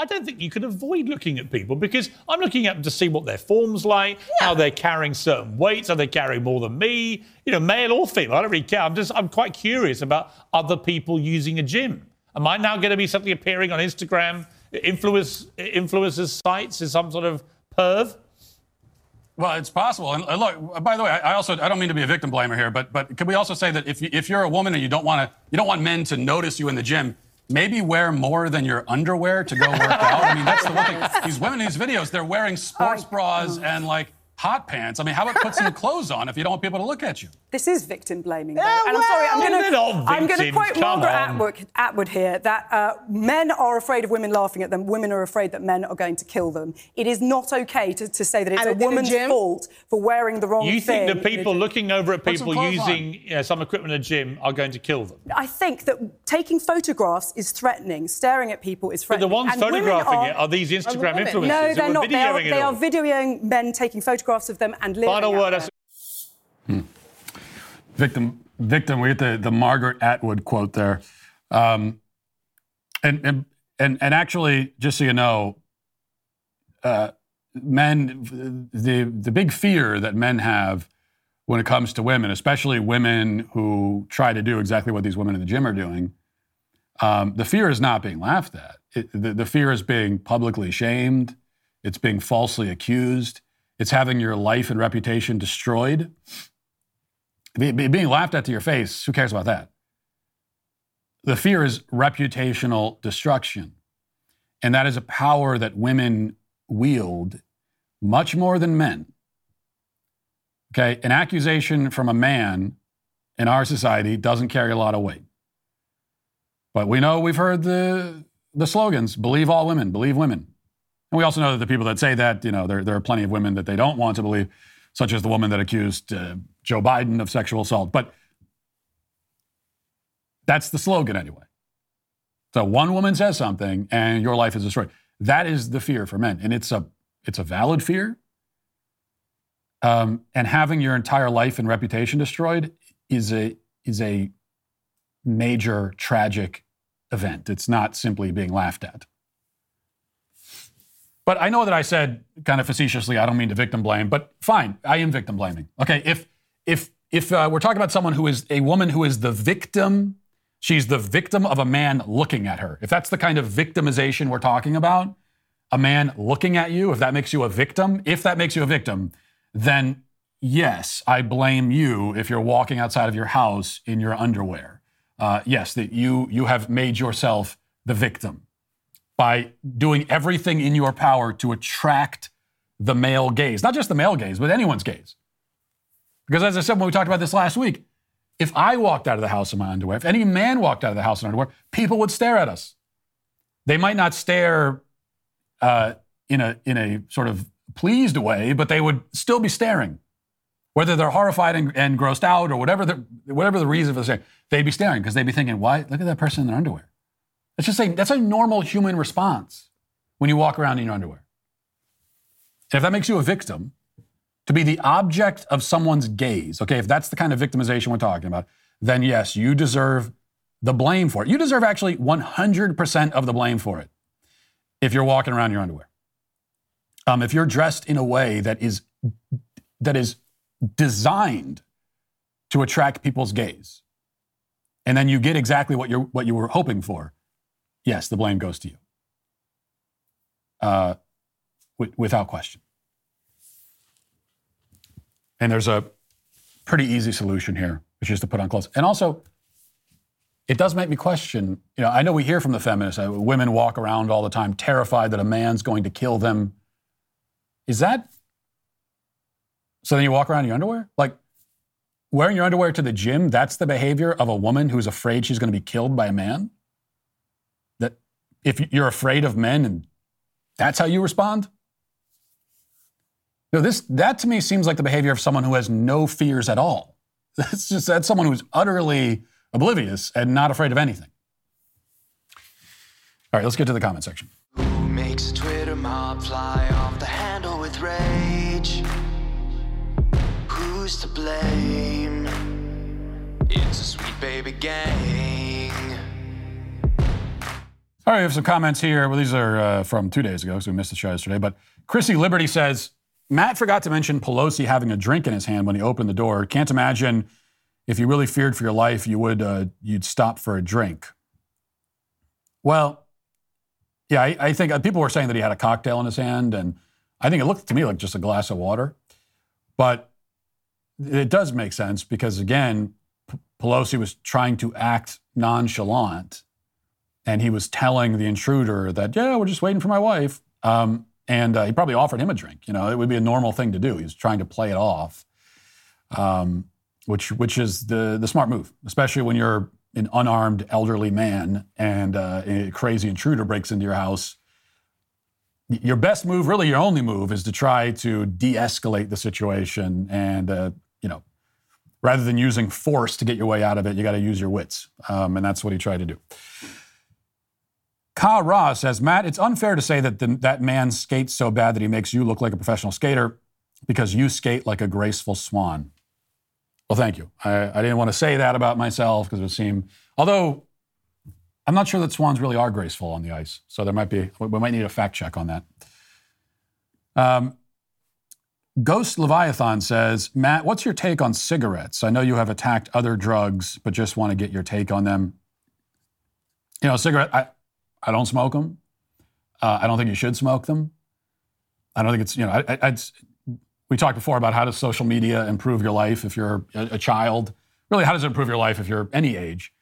I don't think you can avoid looking at people because I'm looking at them to see what their form's like, how they're carrying certain weights, are they carrying more than me? You know, male or female, I don't really care. I'm just I'm quite curious about other people using a gym. Am I now going to be something appearing on Instagram, influence influencers sites as some sort of perv? Well, it's possible. And look, by the way, I also I don't mean to be a victim blamer here, but but can we also say that if you, if you're a woman and you don't want to you don't want men to notice you in the gym, maybe wear more than your underwear to go work out. I mean, that's the one thing. These women in these videos, they're wearing sports oh, bras oh. and like hot pants. I mean, how about put some clothes on if you don't want people to look at you? This is victim blaming. though. Yeah, and I'm sorry, I'm well, going they're not to I'm going to quote come Margaret. Atwood, Atwood here that uh, men are afraid of women laughing at them. Women are afraid that men are going to kill them. It is not okay to, to say that it's And a woman's fault for wearing the wrong You thing. think the people looking over at Put some people using you know, some equipment in a gym are going to kill them? I think that taking photographs is threatening. Staring at people is But the ones And photographing are, it are these Instagram women. influencers No, they're not. They are, they are videoing men taking photographs of them and leering Final word. them. that's- Victim, victim. We get the, the Margaret Atwood quote there, um, and, and and and actually, just so you know, uh, men, the the big fear that men have when it comes to women, especially women who try to do exactly what these women in the gym are doing, um, the fear is not being laughed at. It, the, the fear is being publicly shamed. It's being falsely accused. It's having your life and reputation destroyed. Be- be- being laughed at to your face, who cares about that? The fear is reputational destruction. And that is a power that women wield much more than men. Okay, an accusation from a man in our society doesn't carry a lot of weight. But we know we've heard the, the slogans believe all women, believe women. And we also know that the people that say that, you know, there, there are plenty of women that they don't want to believe, such as the woman that accused uh, Joe Biden of sexual assault. But that's the slogan anyway. So one woman says something and your life is destroyed. That is the fear for men. And it's a, it's a valid fear. Um, and having your entire life and reputation destroyed is a, is a major tragic event. It's not simply being laughed at. But I know that I said kind of facetiously, I don't mean to victim blame, but fine, I am victim blaming. Okay, if if if uh, we're talking about someone who is a woman who is the victim, she's the victim of a man looking at her. If that's the kind of victimization we're talking about, a man looking at you, if that makes you a victim, if that makes you a victim, then yes, I blame you if you're walking outside of your house in your underwear. Uh, yes, that you you have made yourself the victim by doing everything in your power to attract the male gaze, not just the male gaze, but anyone's gaze. Because as I said when we talked about this last week, if I walked out of the house in my underwear, if any man walked out of the house in underwear, people would stare at us. They might not stare uh, in a in a sort of pleased way, but they would still be staring. Whether they're horrified and, and grossed out or whatever the whatever the reason for the staring, they'd be staring because they'd be thinking, "Why? Look at that person in their underwear." That's just saying that's a normal human response when you walk around in your underwear. And if that makes you a victim, to be the object of someone's gaze, okay, if that's the kind of victimization we're talking about, then yes, you deserve the blame for it. You deserve actually 100% of the blame for it if you're walking around in your underwear. Um, if you're dressed in a way that is that is designed to attract people's gaze, and then you get exactly what you what you were hoping for, yes, the blame goes to you, uh, wi- without question. And there's a pretty easy solution here, which is to put on clothes. And also, it does make me question. You know, I know we hear from the feminists, uh, women walk around all the time terrified that a man's going to kill them. Is that so? Then you walk around in your underwear, like wearing your underwear to the gym. That's the behavior of a woman who's afraid she's going to be killed by a man. If you're afraid of men, and that's how you respond. No, this that to me seems like the behavior of someone who has no fears at all. That's just that's someone who's utterly oblivious and not afraid of anything. All right, let's get to the comment section. Who makes a Twitter mob fly off the handle with rage? Who's to blame? It's a sweet baby gang. All right, we have some comments here. Well, these are uh, from two days ago, so we missed the show yesterday. But Chrissy Liberty says Matt forgot to mention Pelosi having a drink in his hand when he opened the door. Can't imagine if you really feared for your life, you would uh, you'd stop for a drink. Well, yeah, I, I think uh, people were saying that he had a cocktail in his hand, and I think it looked to me like just a glass of water. But it does make sense because again, P- Pelosi was trying to act nonchalant, and he was telling the intruder that, "Yeah, we're just waiting for my wife." Um, and uh, he probably offered him a drink. You know, it would be a normal thing to do. He was trying to play it off, um, which which is the the smart move, especially when you're an unarmed elderly man and uh, a crazy intruder breaks into your house. Your best move, really your only move, is to try to de-escalate the situation, and uh, you know, rather than using force to get your way out of it, you got to use your wits, um, and that's what he tried to do. Ka says, Matt, it's unfair to say that the, that man skates so bad that he makes you look like a professional skater because you skate like a graceful swan. Well, thank you. I, I didn't want to say that about myself because it would seem, although I'm not sure that swans really are graceful on the ice. So there might be, we might need a fact check on that. Um, Ghost Leviathan says, Matt, what's your take on cigarettes? I know you have attacked other drugs, but just want to get your take on them. You know, cigarette, I, I don't smoke them. Uh, I don't think you should smoke them. I don't think it's, you know, I, I, we talked before about how does social media improve your life if you're a, a, child. Really, how does it improve your life if you're any age?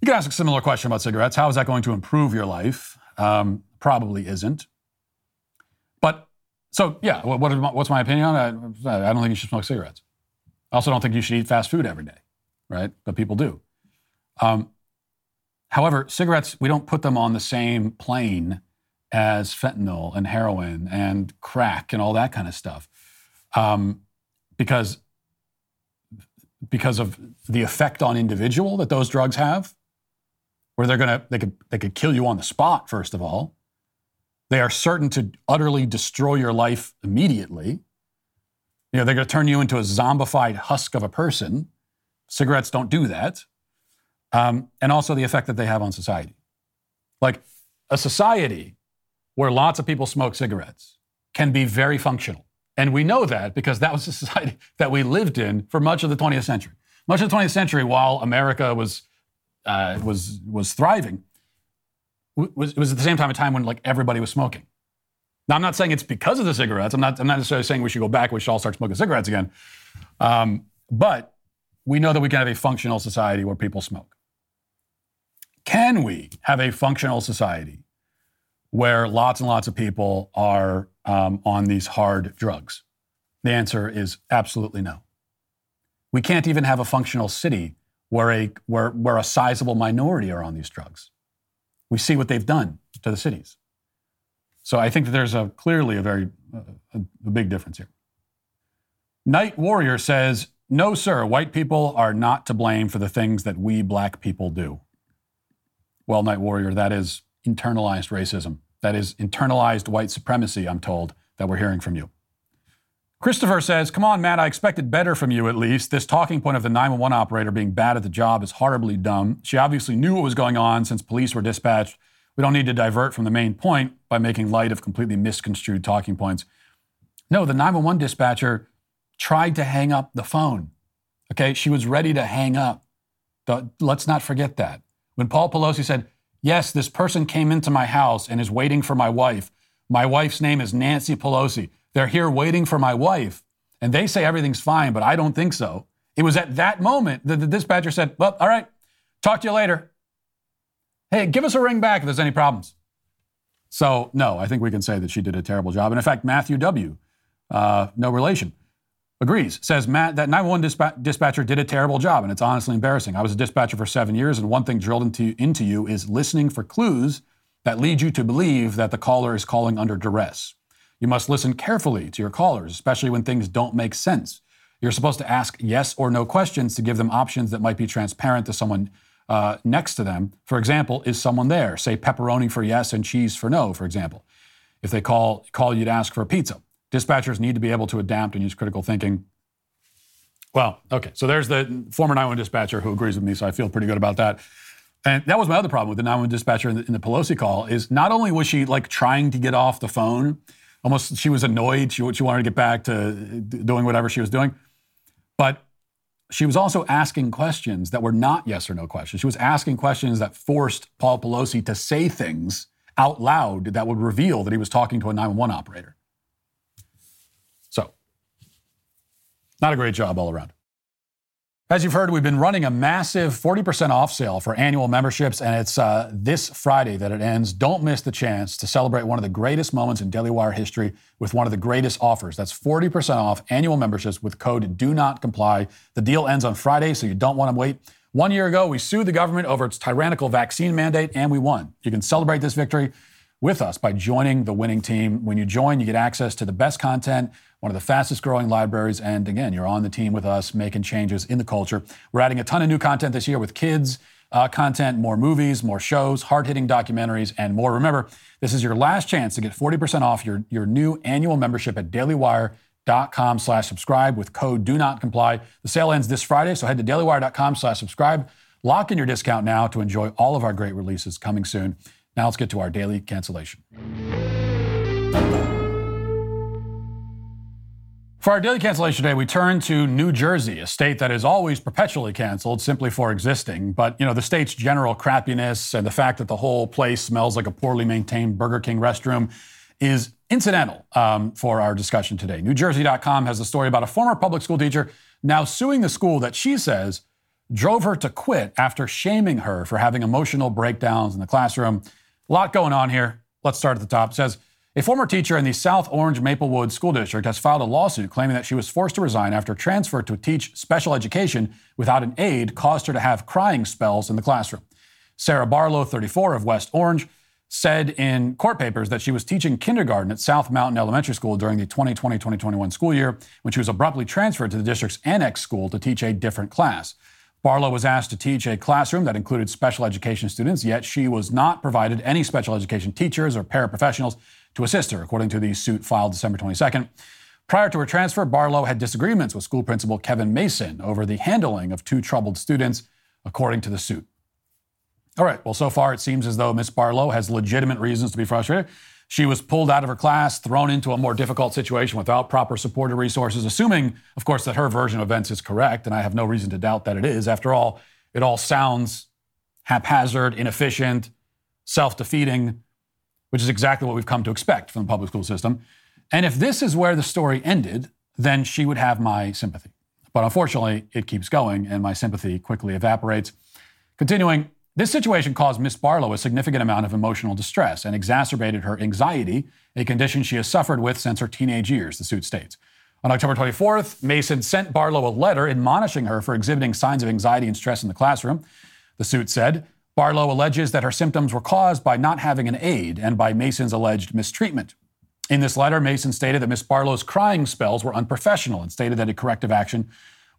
You can ask a similar question about cigarettes. How is that going to improve your life? Um, probably isn't. But so, yeah, what, what, what's my opinion on it? I don't think you should smoke cigarettes. I also don't think you should eat fast food every day, right? But people do. Um, However, cigarettes, we don't put them on the same plane as fentanyl and heroin and crack and all that kind of stuff. Um, because, because of the effect on individual that those drugs have, where they're gonna they could they could kill you on the spot, first of all. They are certain to utterly destroy your life immediately. You know, they're gonna turn you into a zombified husk of a person. Cigarettes don't do that um, and also the effect that they have on society. Like a society where lots of people smoke cigarettes can be very functional. And we know that because that was the society that we lived in for much of the 20th century. Much of the 20th century, while America was, uh, was, was thriving, was, it was at the same time a time when like everybody was smoking. Now, I'm not saying it's because of the cigarettes. I'm not, I'm not necessarily saying we should go back, we should all start smoking cigarettes again. Um, but we know that we can have a functional society where people smoke. Can we have a functional society where lots and lots of people are um, on these hard drugs? The answer is absolutely no. We can't even have a functional city where a, where, where a sizable minority are on these drugs. We see what they've done to the cities. So I think that there's a, clearly a very uh, a, big difference here. Night Warrior says, No, sir, white people are not to blame for the things that we black people do. Well, Night Warrior, that is internalized racism. That is internalized white supremacy, I'm told, that we're hearing from you. Christopher says, Come on, Matt, I expected better from you at least. This talking point of the 911 operator being bad at the job is horribly dumb. She obviously knew what was going on since police were dispatched. We don't need to divert from the main point by making light of completely misconstrued talking points. No, the 911 dispatcher tried to hang up the phone. Okay, she was ready to hang up. Let's not forget that. When Paul Pelosi said, Yes, this person came into my house and is waiting for my wife. My wife's name is Nancy Pelosi. They're here waiting for my wife. And they say everything's fine, but I don't think so. It was at that moment that the dispatcher said, Well, all right, talk to you later. Hey, give us a ring back if there's any problems. So, no, I think we can say that she did a terrible job. And in fact, Matthew W., uh, no relation, agrees, says, Matt, that 911 disp- dispatcher did a terrible job, and it's honestly embarrassing. I was a dispatcher for seven years, and one thing drilled into, into you is listening for clues that lead you to believe that the caller is calling under duress. You must listen carefully to your callers, especially when things don't make sense. You're supposed to ask yes or no questions to give them options that might be transparent to someone uh, next to them. For example, is someone there? Say pepperoni for yes and cheese for no, for example. If they call, call you to ask for a pizza. Dispatchers need to be able to adapt and use critical thinking. Well, okay, so there's the former 911 dispatcher who agrees with me, so I feel pretty good about that. And that was my other problem with the 911 dispatcher in the, in the Pelosi call is not only was she like trying to get off the phone, almost she was annoyed, she, she wanted to get back to doing whatever she was doing, but she was also asking questions that were not yes or no questions. She was asking questions that forced Paul Pelosi to say things out loud that would reveal that he was talking to a 911 operator. So, not a great job all around. As you've heard, we've been running a massive 40% off sale for annual memberships, and it's uh, this Friday that it ends. Don't miss the chance to celebrate one of the greatest moments in Daily Wire history with one of the greatest offers. That's 40% off annual memberships with code Do Not Comply. The deal ends on Friday, so you don't want to wait. One year ago, we sued the government over its tyrannical vaccine mandate, and we won. You can celebrate this victory with us by joining the winning team. When you join, you get access to the best content one of the fastest growing libraries. And again, you're on the team with us making changes in the culture. We're adding a ton of new content this year with kids. Uh, content, more movies, more shows, hard hitting documentaries, and more. Remember, this is your last chance to get 40% off your, your new annual membership at dailywire.com slash subscribe with code do not comply. The sale ends this Friday, so head to dailywire.com slash subscribe. Lock in your discount now to enjoy all of our great releases coming soon. Now let's get to our daily cancellation. For our daily cancellation today, we turn to New Jersey, a state that is always perpetually canceled simply for existing. But, you know, the state's general crappiness and the fact that the whole place smells like a poorly maintained Burger King restroom is incidental um, for our discussion today. NewJersey.com has a story about a former public school teacher now suing the school that she says drove her to quit after shaming her for having emotional breakdowns in the classroom. A lot going on here. Let's start at the top. It says, a former teacher in the South Orange Maplewood School District has filed a lawsuit claiming that she was forced to resign after transfer to teach special education without an aide caused her to have crying spells in the classroom. Sarah Barlow, 34, of West Orange, said in court papers that she was teaching kindergarten at South Mountain Elementary School during the 2020 2021 school year when she was abruptly transferred to the district's annex school to teach a different class. Barlow was asked to teach a classroom that included special education students, yet she was not provided any special education teachers or paraprofessionals to assist her, according to the suit filed December 22nd. Prior to her transfer, Barlow had disagreements with school principal Kevin Mason over the handling of two troubled students, according to the suit. All right, well, so far it seems as though Miss Barlow has legitimate reasons to be frustrated. She was pulled out of her class, thrown into a more difficult situation without proper support or resources, assuming, of course, that her version of events is correct, and I have no reason to doubt that it is. After all, it all sounds haphazard, inefficient, self defeating which is exactly what we've come to expect from the public school system. And if this is where the story ended, then she would have my sympathy. But unfortunately, it keeps going, and my sympathy quickly evaporates. Continuing, this situation caused Miss Barlow a significant amount of emotional distress and exacerbated her anxiety, a condition she has suffered with since her teenage years, the suit states. On October 24th, Mason sent Barlow a letter admonishing her for exhibiting signs of anxiety and stress in the classroom. The suit said, Barlow alleges that her symptoms were caused by not having an aide and by Mason's alleged mistreatment. In this letter, Mason stated that Miss Barlow's crying spells were unprofessional and stated that a corrective action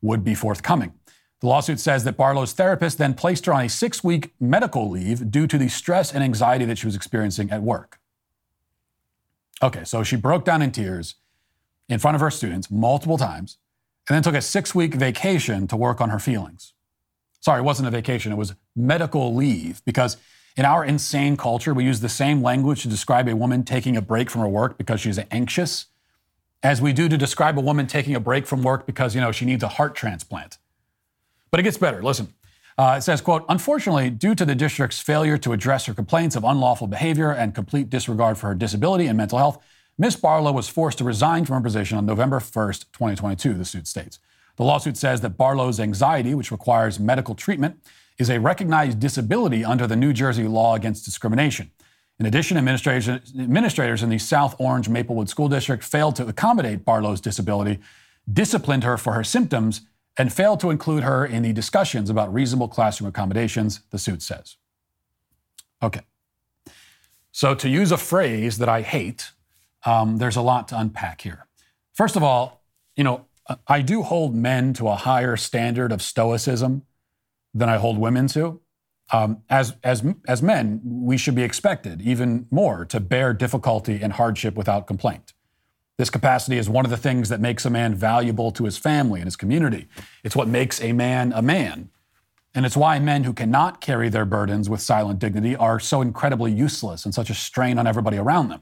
would be forthcoming. The lawsuit says that Barlow's therapist then placed her on a six week medical leave due to the stress and anxiety that she was experiencing at work. Okay, so she broke down in tears in front of her students multiple times and then took a six week vacation to work on her feelings. Sorry, it wasn't a vacation, it was medical leave because in our insane culture, we use the same language to describe a woman taking a break from her work because she's anxious as we do to describe a woman taking a break from work because, you know, she needs a heart transplant. But it gets better. Listen. Uh, it says, quote, unfortunately, due to the district's failure to address her complaints of unlawful behavior and complete disregard for her disability and mental health, Ms. Barlow was forced to resign from her position on November 1st, 2022, the suit states. The lawsuit says that Barlow's anxiety, which requires medical treatment, is a recognized disability under the New Jersey law against discrimination. In addition, administrators, in the South Orange Maplewood School District failed to accommodate Barlow's disability, disciplined her for her symptoms, and failed to include her in the discussions about reasonable classroom accommodations, the suit says. Okay. So, to use a phrase that I hate, Um, there's a lot to unpack here. First of all, you know, I do hold men to a higher standard of stoicism than I hold women to. Um, as, as, as men, we should be expected even more to bear difficulty and hardship without complaint. This capacity is one of the things that makes a man valuable to his family and his community. It's what makes a man a man. And it's why men who cannot carry their burdens with silent dignity are so incredibly useless and such a strain on everybody around them.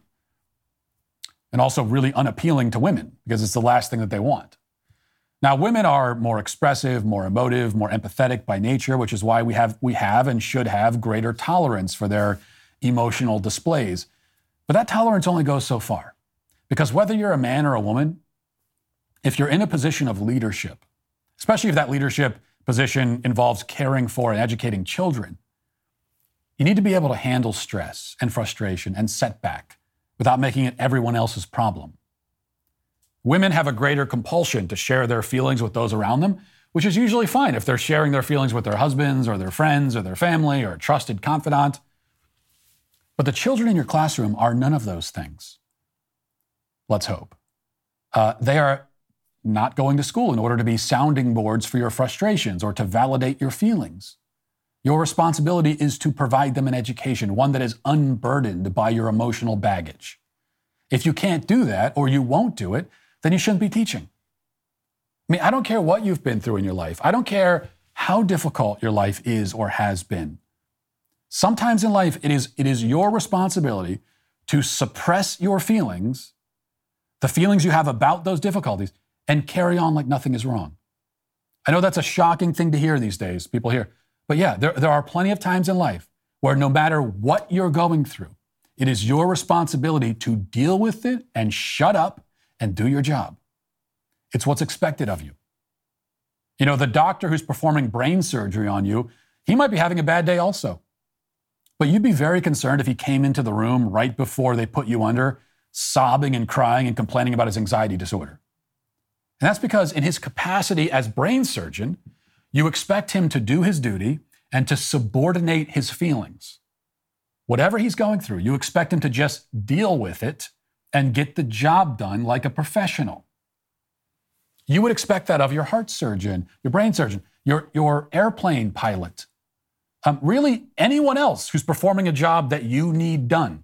And also really unappealing to women because it's the last thing that they want. Now, women are more expressive, more emotive, more empathetic by nature, which is why we have, we have and should have greater tolerance for their emotional displays. But that tolerance only goes so far. Because whether you're a man or a woman, if you're in a position of leadership, especially if that leadership position involves caring for and educating children, you need to be able to handle stress and frustration and setback without making it everyone else's problem. Women have a greater compulsion to share their feelings with those around them, which is usually fine if they're sharing their feelings with their husbands or their friends or their family or a trusted confidant. But the children in your classroom are none of those things. Let's hope. Uh, they are not going to school in order to be sounding boards for your frustrations or to validate your feelings. Your responsibility is to provide them an education, one that is unburdened by your emotional baggage. If you can't do that or you won't do it, then you shouldn't be teaching. I mean, I don't care what you've been through in your life. I don't care how difficult your life is or has been. Sometimes in life, it is, it is your responsibility to suppress your feelings, the feelings you have about those difficulties, and carry on like nothing is wrong. I know that's a shocking thing to hear these days, people hear. But yeah, there, there are plenty of times in life where no matter what you're going through, it is your responsibility to deal with it and shut up and do your job. It's what's expected of you. You know, the doctor who's performing brain surgery on you, he might be having a bad day also. But you'd be very concerned if he came into the room right before they put you under, sobbing and crying and complaining about his anxiety disorder. And that's because, in his capacity as brain surgeon, you expect him to do his duty and to subordinate his feelings. Whatever he's going through, you expect him to just deal with it and get the job done like a professional. You would expect that of your heart surgeon, your brain surgeon, your, your airplane pilot, um, really anyone else who's performing a job that you need done.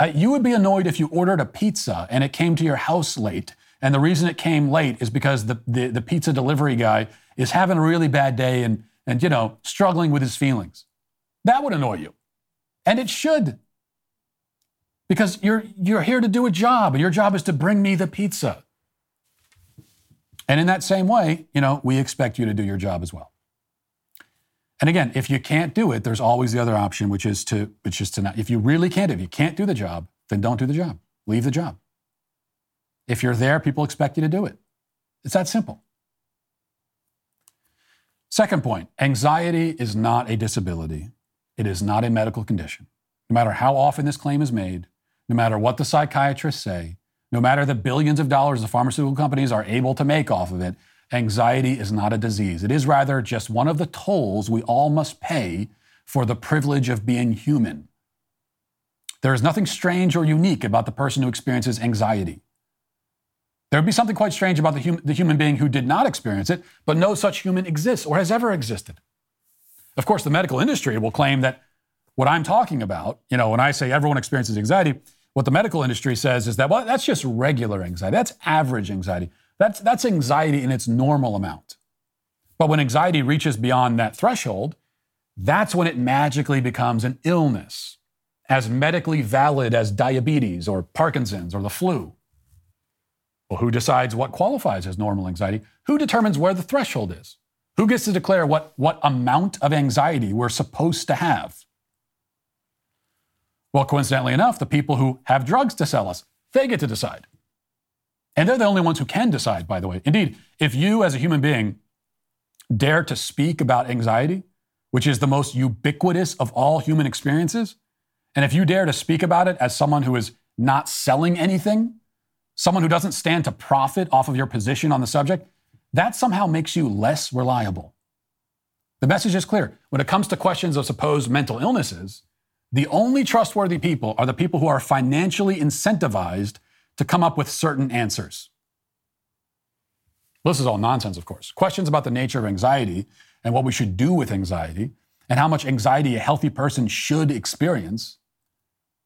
Uh, you would be annoyed if you ordered a pizza and it came to your house late. And the reason it came late is because the, the, the pizza delivery guy is having a really bad day and, and, you know, struggling with his feelings. That would annoy you. And it should because you're, you're here to do a job, and your job is to bring me the pizza. And in that same way, you know, we expect you to do your job as well. And again, if you can't do it, there's always the other option, which is to, which is to not. If you really can't, if you can't do the job, then don't do the job. Leave the job. If you're there, people expect you to do it. It's that simple. Second point anxiety is not a disability, it is not a medical condition. No matter how often this claim is made, no matter what the psychiatrists say, no matter the billions of dollars the pharmaceutical companies are able to make off of it, anxiety is not a disease. It is rather just one of the tolls we all must pay for the privilege of being human. There is nothing strange or unique about the person who experiences anxiety. There would be something quite strange about the, hum- the human being who did not experience it, but no such human exists or has ever existed. Of course, the medical industry will claim that what I'm talking about, you know, when I say everyone experiences anxiety, what the medical industry says is that, well, that's just regular anxiety. That's average anxiety. That's, that's anxiety in its normal amount. But when anxiety reaches beyond that threshold, that's when it magically becomes an illness, as medically valid as diabetes or Parkinson's or the flu. Well, who decides what qualifies as normal anxiety? Who determines where the threshold is? Who gets to declare what, what amount of anxiety we're supposed to have? Well, coincidentally enough, the people who have drugs to sell us, they get to decide. And they're the only ones who can decide, by the way. Indeed, if you as a human being dare to speak about anxiety, which is the most ubiquitous of all human experiences, and if you dare to speak about it as someone who is not selling anything, someone who doesn't stand to profit off of your position on the subject, that somehow makes you less reliable. The message is clear. When it comes to questions of supposed mental illnesses, The only trustworthy people are the people who are financially incentivized to come up with certain answers. This is all nonsense, of course. Questions about the nature of anxiety and what we should do with anxiety and how much anxiety a healthy person should experience.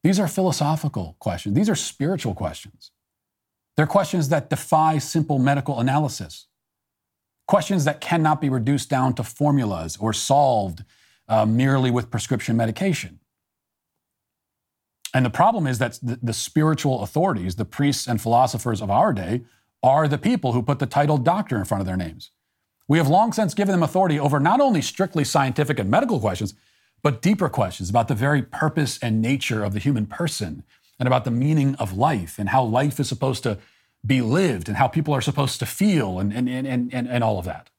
These are philosophical questions. These are spiritual questions. They're questions that defy simple medical analysis. Questions that cannot be reduced down to formulas or solved uh, merely with prescription medication. And the problem is that the, the spiritual authorities, the priests and philosophers of our day, are the people who put the title doctor in front of their names. We have long since given them authority over not only strictly scientific and medical questions, but deeper questions about the very purpose and nature of the human person and about the meaning of life and how life is supposed to be lived and how people are supposed to feel and, and, and, and, and all of that.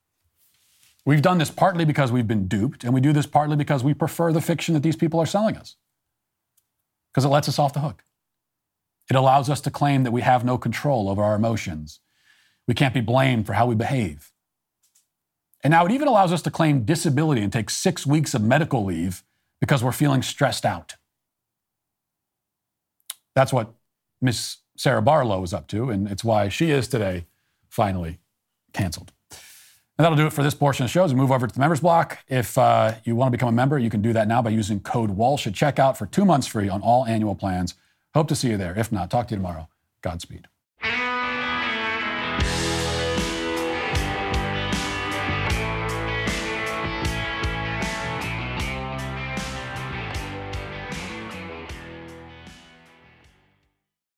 We've done this partly because we've been duped, and we do this partly because we prefer the fiction that these people are selling us, because it lets us off the hook. It allows us to claim that we have no control over our emotions. We can't be blamed for how we behave. And now it even allows us to claim disability and take six weeks of medical leave because we're feeling stressed out. That's what Miss Sarah Barlow is up to, and it's why she is today finally canceled. And that'll do it for this portion of the show. As we move over to the members block, if uh, you want to become a member, you can do that now by using code Walsh at checkout for two months free on all annual plans. Hope to see you there. If not, talk to you tomorrow. Godspeed.